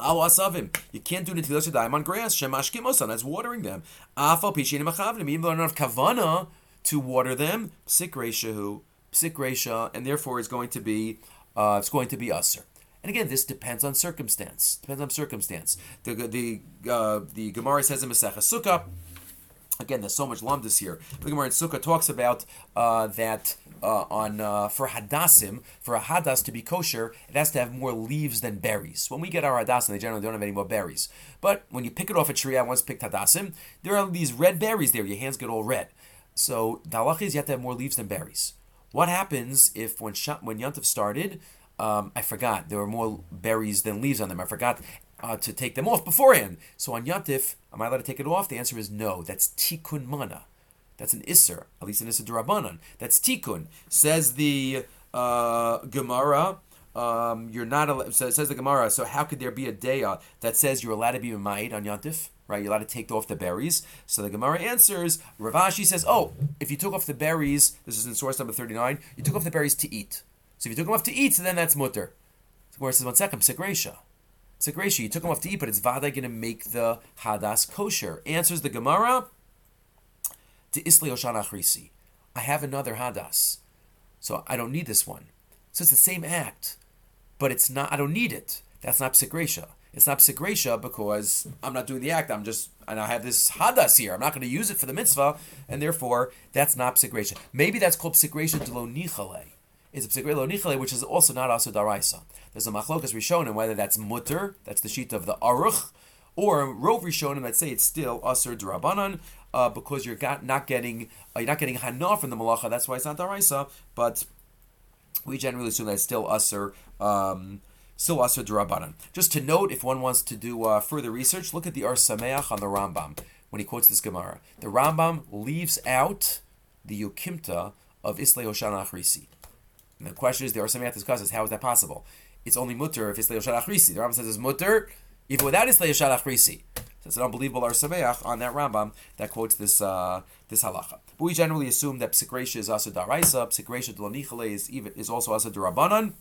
You can't do netilas yadayim on grass. Shemashkimosan. That's watering them. Afal pishin. Even though I kavana to water them, psik reshahu, psik resha, and therefore it's going to be uh, it's going to be usher. And again, this depends on circumstance. Depends on circumstance. The the uh, the Gemara says in Masechah Sukkah. Again, there's so much lumdus here. The Gemara in Sukkah talks about uh, that uh, on uh, for hadassim, for a hadas to be kosher, it has to have more leaves than berries. When we get our hadassim, they generally don't have any more berries. But when you pick it off a tree, I once picked hadassim, there are these red berries there. Your hands get all red. So the halach is you have to have more leaves than berries. What happens if when when Yantif started, um, I forgot there were more berries than leaves on them. I forgot uh, to take them off beforehand. So on Yantif, am I allowed to take it off? The answer is no. That's tikkun mana. That's an isser, at least an isser durabanan. That's tikkun. Says the uh, Gemara. Um, you're not allowed, so says the Gemara. So how could there be a day that says you're allowed to be ma'id on Yantif? Right, you're allowed to take off the berries. So the Gemara answers. Rav Ashi says, "Oh, if you took off the berries, this is in source number thirty-nine. You took off the berries to eat. So if you took them off to eat, so then that's mutter." So Gemara says, "One second, psikresha." Psikresha, you took them off to eat, but it's vada going to make the hadas kosher. Answers the Gemara to Isli Oshana Achrisi. I have another hadas, so I don't need this one. So it's the same act, but it's not. I don't need it. That's not psikresha. It's not psikresha because I'm not doing the act. I'm just and I have this hadas here. I'm not going to use it for the mitzvah, and therefore that's not psikresha. Maybe that's called psikresha de lo nichale. It's a psikresha lo nichale, which is also not also daraisa. There's a machlokas rishonim whether that's mutter, that's the sheet of the aruch, or rov rishonim that say it's still aser drabanan uh, because you're got, not getting uh, you're not getting hana from the malacha. That's why it's not daraisa. But we generally assume that it's still aser. Um, still aser durabanan. Just to note, if one wants to do uh, further research, look at the Or Sameach on the Rambam when he quotes this Gemara. The Rambam leaves out the Yukimta of Islay Hoshana Achrisi. And the question is, there are Or Sameach discusses, how is that possible? It's only mutter if Islay Hoshana Achrisi. The Rambam says it's mutter even without Islay Hoshana Achrisi. So it's an unbelievable Or Sameach on that Rambam that quotes this uh, this halacha. But we generally assume that Psikresha is also Daraisa, Psikresha Delonichale is, even, is also also Durabanan.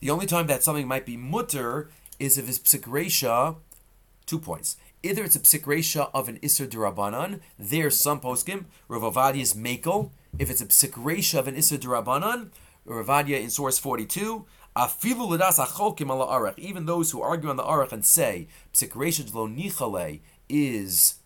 The only time that something might be mutter is if it's psikresha, two points. Either it's a psikresha of an Isser Durabanan, there's some poskim, Ravavadi is Makel. If it's a psikresha of an Isser Durabanan, Rav Ovadia in source 42, Afilu ledas acholkim ala arach. Even those who argue on the arach and say psikresha lo nichale is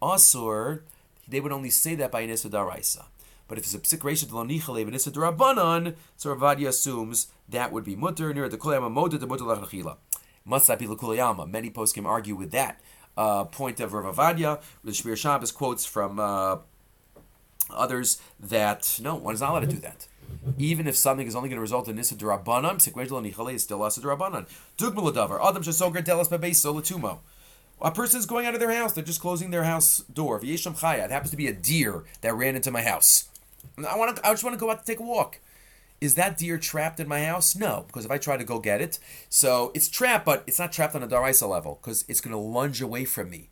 asur, they would only say that by an Isser Daraisa. But if it's a psikresha lo nichale of an Isser Durabanan, so Rav Ovadia assumes that would be mutter near the kulayama moda the mutter lachachila. Must that be l'kulayama? Many poskim argue with that uh, point of Rav Ovadia. The Shmir Shabbos quotes from uh, others that no, one is not allowed to do that. Even if something is only going to result in nisa durabanan, sekrejdel nichale is still asa durabanan. Dugmaladavar, adam shesoger telas bebeis solatumo. A person is going out of their house; they're just closing their house door. V'yesham chaya. It happens to be a deer that ran into my house. I want to. I just want to go out to take a walk. Is that deer trapped in my house? No, because if I try to go get it, so it's trapped, but it's not trapped on a daraisa level because it's going to lunge away from me,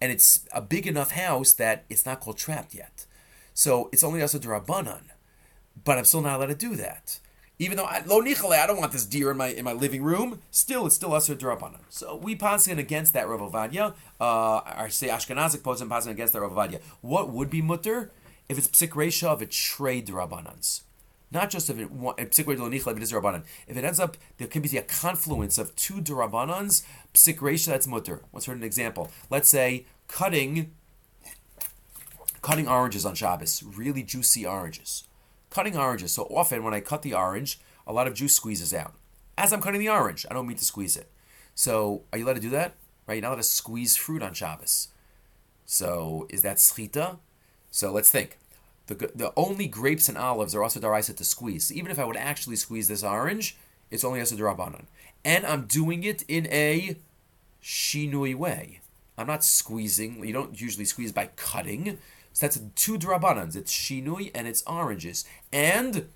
and it's a big enough house that it's not called trapped yet. So it's only also darabanan, but I'm still not allowed to do that. Even though I, lo nichale, I don't want this deer in my in my living room. Still, it's still usher darabanan. So we passing against that Rav Ovadia. Uh, I say Ashkenazic posing against that Rav Ovadia. What would be mutter if it's psikresha of a trade darabanans? Not just if it if it ends up there can be a confluence of two durabanans, psikresha that's mutter. Let's heard an example. Let's say cutting cutting oranges on Shabbos, really juicy oranges. Cutting oranges. So often when I cut the orange, a lot of juice squeezes out. As I'm cutting the orange, I don't mean to squeeze it. So are you allowed to do that? Right? You're not allowed to squeeze fruit on Shabbos. So is that schita? So let's think. The, the only grapes and olives are also daraisa to squeeze. So even if I would actually squeeze this orange, it's only also darabanan. And I'm doing it in a shinui way. I'm not squeezing. You don't usually squeeze by cutting. So that's two darabanans. It's shinui and it's oranges. And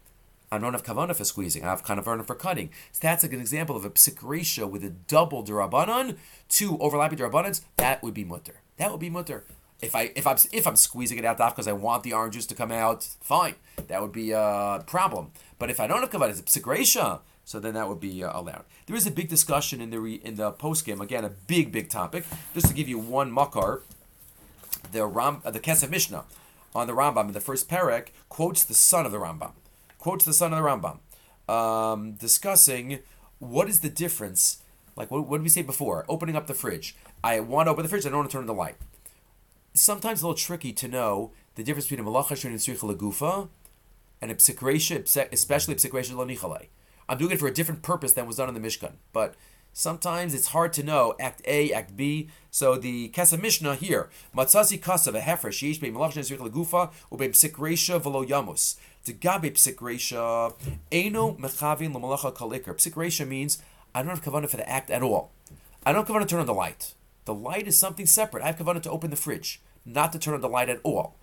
I don't have kavana for squeezing. I have kavana for cutting. So that's like an example of a psikresha with a double darabanan, two overlapping darabanans. That would be mutter. That would be mutter. If I if I'm if I'm squeezing it out because I want the orange juice to come out, fine, that would be a problem. But if I don't have kavana, it's psikresha, so then that would be uh, allowed. There is a big discussion in the re, in the post game. Again, a big big topic. Just to give you one makar, the Ram uh, the Kesef Mishnah on the Rambam in the first parak quotes the son of the Rambam, quotes the son of the Rambam, um, discussing what is the difference? Like, what, what did we say before? Opening up the fridge. I want to open the fridge, I don't want to turn on the light. Sometimes a little tricky to know the difference between a malacha and tzricha legufa and a psikresha, especially psikresha lanichale. I'm doing it for a different purpose than was done in the Mishkan. But sometimes it's hard to know Act A, Act B. So the Kesef Mishnah here, Matzazi Kasav, a heifer, Sheish Be Malach Nezrich Legufa, Ube Psikresha Velo Yamus. The Gabe Psikresha, Eno Mechavin Lamalacha Kalikar. Psikresha means I don't have kavanah for the act at all. I don't have kavanah to turn on the light. The light is something separate. I have kavanah to open the fridge, not to turn on the light at all.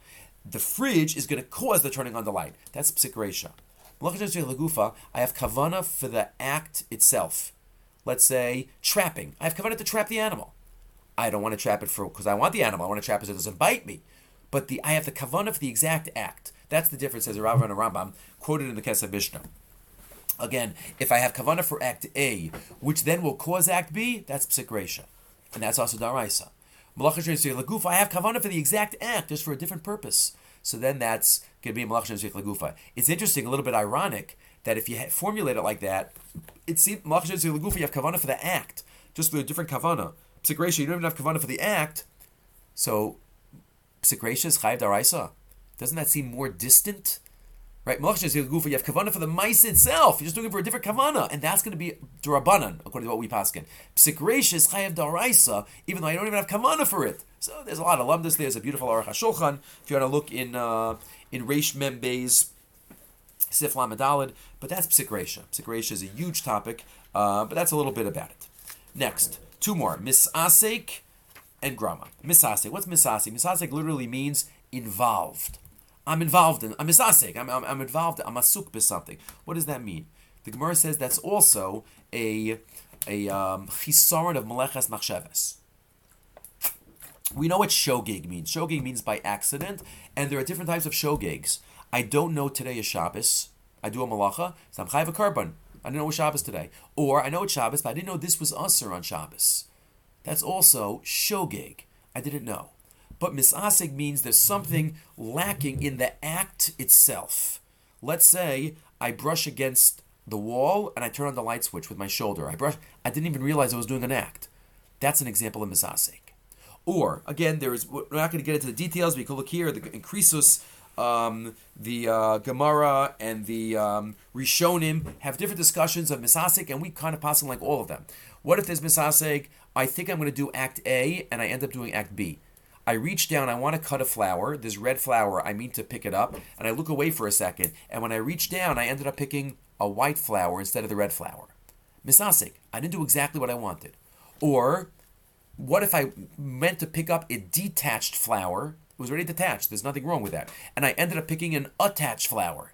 The fridge is going to cause the turning on the light. That's psikresha. I have kavana for the act itself. Let's say trapping. I have kavana to trap the animal. I don't want to trap it for because I want the animal. I want to trap it so it doesn't bite me. But the I have the kavana for the exact act. That's the difference, as Rav and Rambam quoted in the Kesef Mishnah. Again, if I have kavana for act A, which then will cause act B, that's psikresha, and that's also daraisa. Malach shenziyeh lagufa. I have kavana for the exact act, just for a different purpose. So then that's going to be malach lagufa. It's interesting, a little bit ironic that if you formulate it like that, it seems malach lagufa you have kavana for the act, just for a different kavana. Psikresha, you don't even have kavana for the act. So psikresha is chayiv daraisa. Doesn't that seem more distant? Right, Malach Gufa, you have kavana for the mice itself. You're just doing it for a different kavana, and that's going to be durabanan, according to what we paskin. Psikresh is chayav daraisa, even though I don't even have kavana for it. So there's a lot of lumdus. There's a beautiful Aruch HaShulchan. If you want to look in uh, in Reish Membe's Sif Lamadalid, but that's psikresha. Psikresha is a huge topic, uh, but that's a little bit about it. Next, two more: misasek and grama. Misasek. What's misasek? Misasek literally means involved. I'm involved in. I'm misasek. I'm, I'm, I'm involved. I'm asuk something. What does that mean? The Gemara says that's also a a um, chisaron of meleches machsheves. We know what shogig means. Shogig means by accident, and there are different types of shogigs. I don't know today is Shabbos. I do a malacha, so I'm chayiv a carbon. I didn't know it Shabbos today. Or I know it's Shabbos, but I didn't know this was usher on Shabbos. That's also shogig. I didn't know. But misasig means there's something lacking in the act itself. Let's say I brush against the wall and I turn on the light switch with my shoulder. I brush. I didn't even realize I was doing an act. That's an example of misasig. Or again, there is. We're not going to get into the details. We can look here. The increasus, um, the uh, Gemara and the um, Rishonim have different discussions of misasig, and we kind of pass them like all of them. What if there's misasig? I think I'm going to do Act A, and I end up doing Act B. I reach down, I want to cut a flower, this red flower, I mean to pick it up, and I look away for a second, and when I reach down, I ended up picking a white flower instead of the red flower. Misasik, I didn't do exactly what I wanted. Or, what if I meant to pick up a detached flower? It was already detached, there's nothing wrong with that. And I ended up picking an attached flower.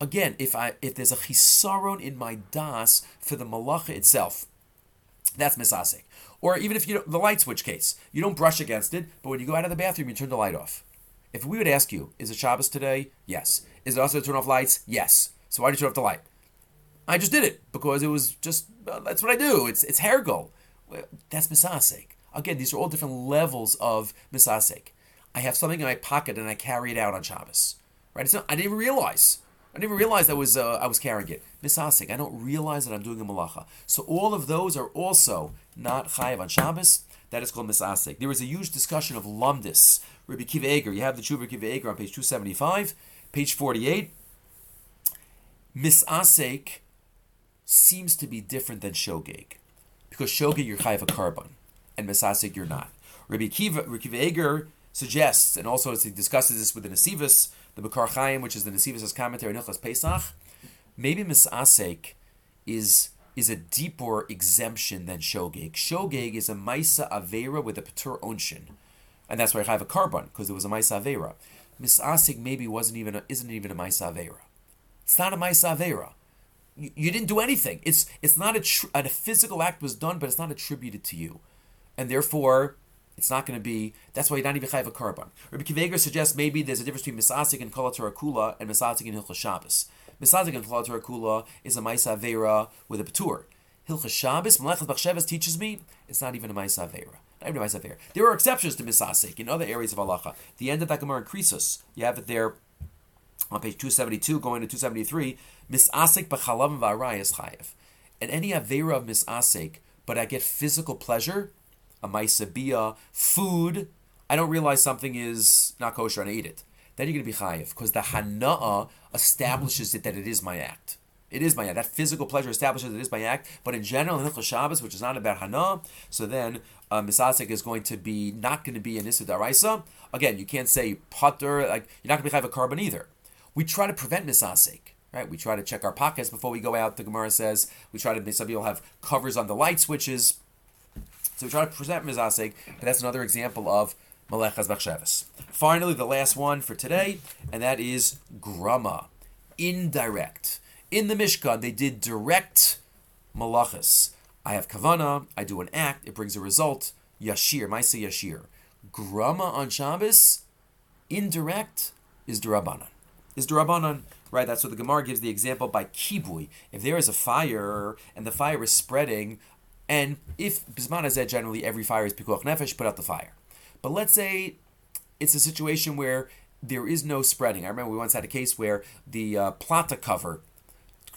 Again, if I if there's a chisaron in my das for the malacha itself, that's misasik. Or even if you the light switch case, you don't brush against it, but when you go out of the bathroom, you turn the light off. If we would ask you, is it Shabbos today? Yes. Is it also to turn off lights? Yes. So why did you turn off the light? I just did it because it was just well, that's what I do. It's it's hergel. Well, that's misasek. Again, these are all different levels of misasek. I have something in my pocket and I carry it out on Shabbos. Right? Not, I didn't even realize. I didn't even realize I was uh, I was carrying it. Misasik. I don't realize that I'm doing a malacha. So all of those are also not chayiv on Shabbos. That is called misasik. There is a huge discussion of lumdis. Rabbi Kiva Eger. You have the Tshuva Kiva Eger on page 275, page 48. Misasik seems to be different than shogeg. Because shogeg you're chayiv a carbon, and misasik you're not. Rabbi Kiva, Rabbi Kiva Eger suggests, and also he discusses this with the Nesivus, the Mekor Chaim, which is the Nesivus' commentary on Hilchas Pesach, maybe Misasek is is a deeper exemption than Shogeg. Shogeg is a Maisa Avera with a Patur Onshin. And that's why I have a carbon, because it was a Maisa Avera. Misasek maybe wasn't even a, isn't even a Maisa Avera. It's not a Maisa Avera. You, you, didn't do anything. It's it's not a, tr- a physical act was done, but it's not attributed to you. And therefore, it's not going to be. That's why you're not even chayiv a carbon. Rabbi Kiveger suggests maybe there's a difference between misasik and kolator kula and misasik and hilchas Shabbos. Misasik and kolator kula is a ma'isa avera with a patur. Hilchas Shabbos, Melechas Bachsheves teaches me it's not even a ma'isa avera. Not even a ma'isa avera. There are exceptions to misasik in other areas of halacha. The end of that Gemara in you have it there on page 272, going to 273. Misasik b'chalav v'arayas chayiv. and any avera of misasek, but I get physical pleasure, a maisabia, food, I don't realize something is not kosher and I eat it. Then you're going to be chayiv because the hana'a establishes it that it is my act. It is my act. That physical pleasure establishes it is my act. But in general, in Shabbos, which is not about hana, so then uh, misasek is going to be not going to be an issa daraisa. Again, you can't say putter. Like you're not going to be chayiv a carbon either. We try to prevent misasek. Right, we try to check our pockets before we go out. The Gemara says we try to. Some people have covers on the light switches, so we try to present mizasek. And that's another example of malechas bachsheves. Finally, the last one for today, and that is grama, indirect. In the Mishkan, they did direct malachas. I have kavana, I do an act, it brings a result. Yashir, Maisa Yashir. Grama on Shabbos, indirect, is Durabanan. Is Durabanan, right? That's what the Gemara gives the example by kibui. If there is a fire and the fire is spreading, and if Bisman Hazeh, generally every fire is Pikuach Nefesh, put out the fire. But let's say it's a situation where there is no spreading. I remember we once had a case where the uh, plata cover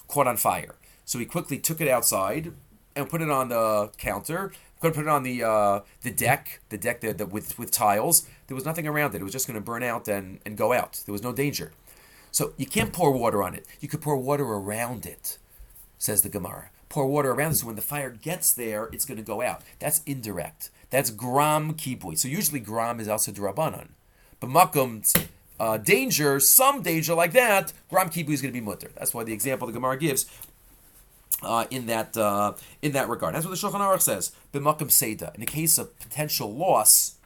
caught on fire. So we quickly took it outside and put it on the counter. To put it on the uh, the deck, the deck that, that with with tiles. There was nothing around it. It was just going to burn out and, and go out. There was no danger. So you can't pour water on it. You could pour water around it, says the Gemara. Pour water around it so when the fire gets there, it's going to go out. That's indirect. That's gram kibui. So usually gram is also drabanan. But makum's uh, danger, some danger like that, gram kibui is going to be mutter. That's why the example the Gemara gives uh, in that uh, in that regard. That's what the Shulchan Aruch says. B'makom seda. In the case of potential loss,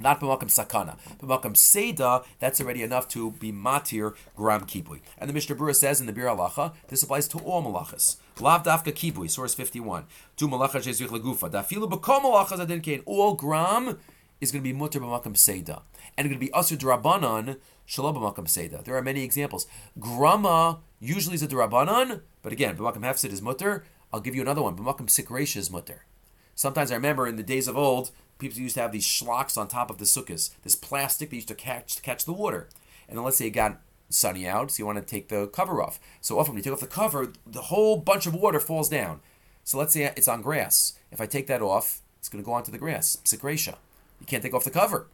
not b'makom sakana, b'makom seda. That's already enough to be matir gram kibui. And the Mishnah Berurah says in the Biur Halacha, this applies to all malachas. Lav dafka kibui, source fifty-one. Tu malacha jezrich legufa. Dafilu b'kom malachas adin kain. All gram is going to be mutter b'makom seda, and it's going to be asur drabanan shalom b'makom seda. There are many examples. Grama usually is a drabanan, but again, b'makom hefsid is mutter. I'll give you another one. B'makom sikresha is mutter. Sometimes I remember in the days of old, people used to have these schlocks on top of the sukkahs, this plastic they used to catch to catch the water. And then let's say it got sunny out, so you want to take the cover off. So often when you take off the cover, the whole bunch of water falls down. So let's say it's on grass. If I take that off, it's going to go onto the grass. Psikresha. You can't take off the cover.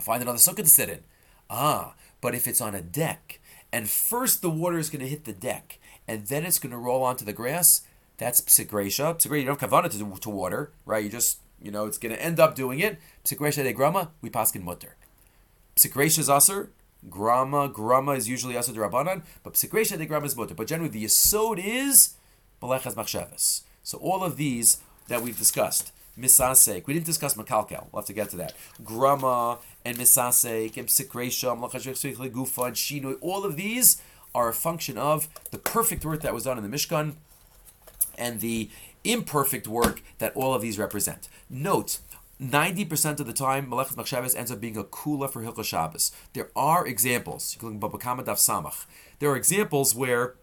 Find another sukkah to sit in. Ah, but if it's on a deck, and first the water is going to hit the deck, and then it's going to roll onto the grass, that's psikresha. Psikresha, you don't have kavana to, to water, right? You just, you know, it's going to end up doing it. Psikresha de grama, we paskin mutter. Psikresha is aser. Grama, grama is usually aser drabanan, but psikresha de grama is mutter. But generally, the yisod is belechas machshavas. So all of these that we've discussed, misasek. We didn't discuss makalkel. We'll have to get to that. Grama and misasek and psikresha, gufa and shinoi. All of these are a function of the perfect work that was done in the Mishkan and the imperfect work that all of these represent. Note. 90% of the time, Malachas Machshavas ends up being a kula for Hilchot Shabbos. There are examples. You can look at Bava Kamma Daf Samach. There are examples where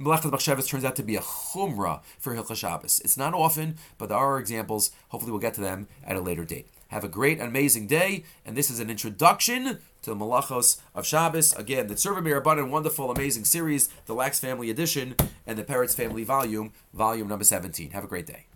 Melechas Machshavas turns out to be a chumrah for Hilchah Shabbos. It's not often, but there are examples. Hopefully, we'll get to them at a later date. Have a great and amazing day, and this is an introduction to the Malachos of Shabbos. Again, the Tzurba M'Rabanan, wonderful, amazing series, the Lax Family Edition, and the Parrots Family Volume, volume number 17. Have a great day.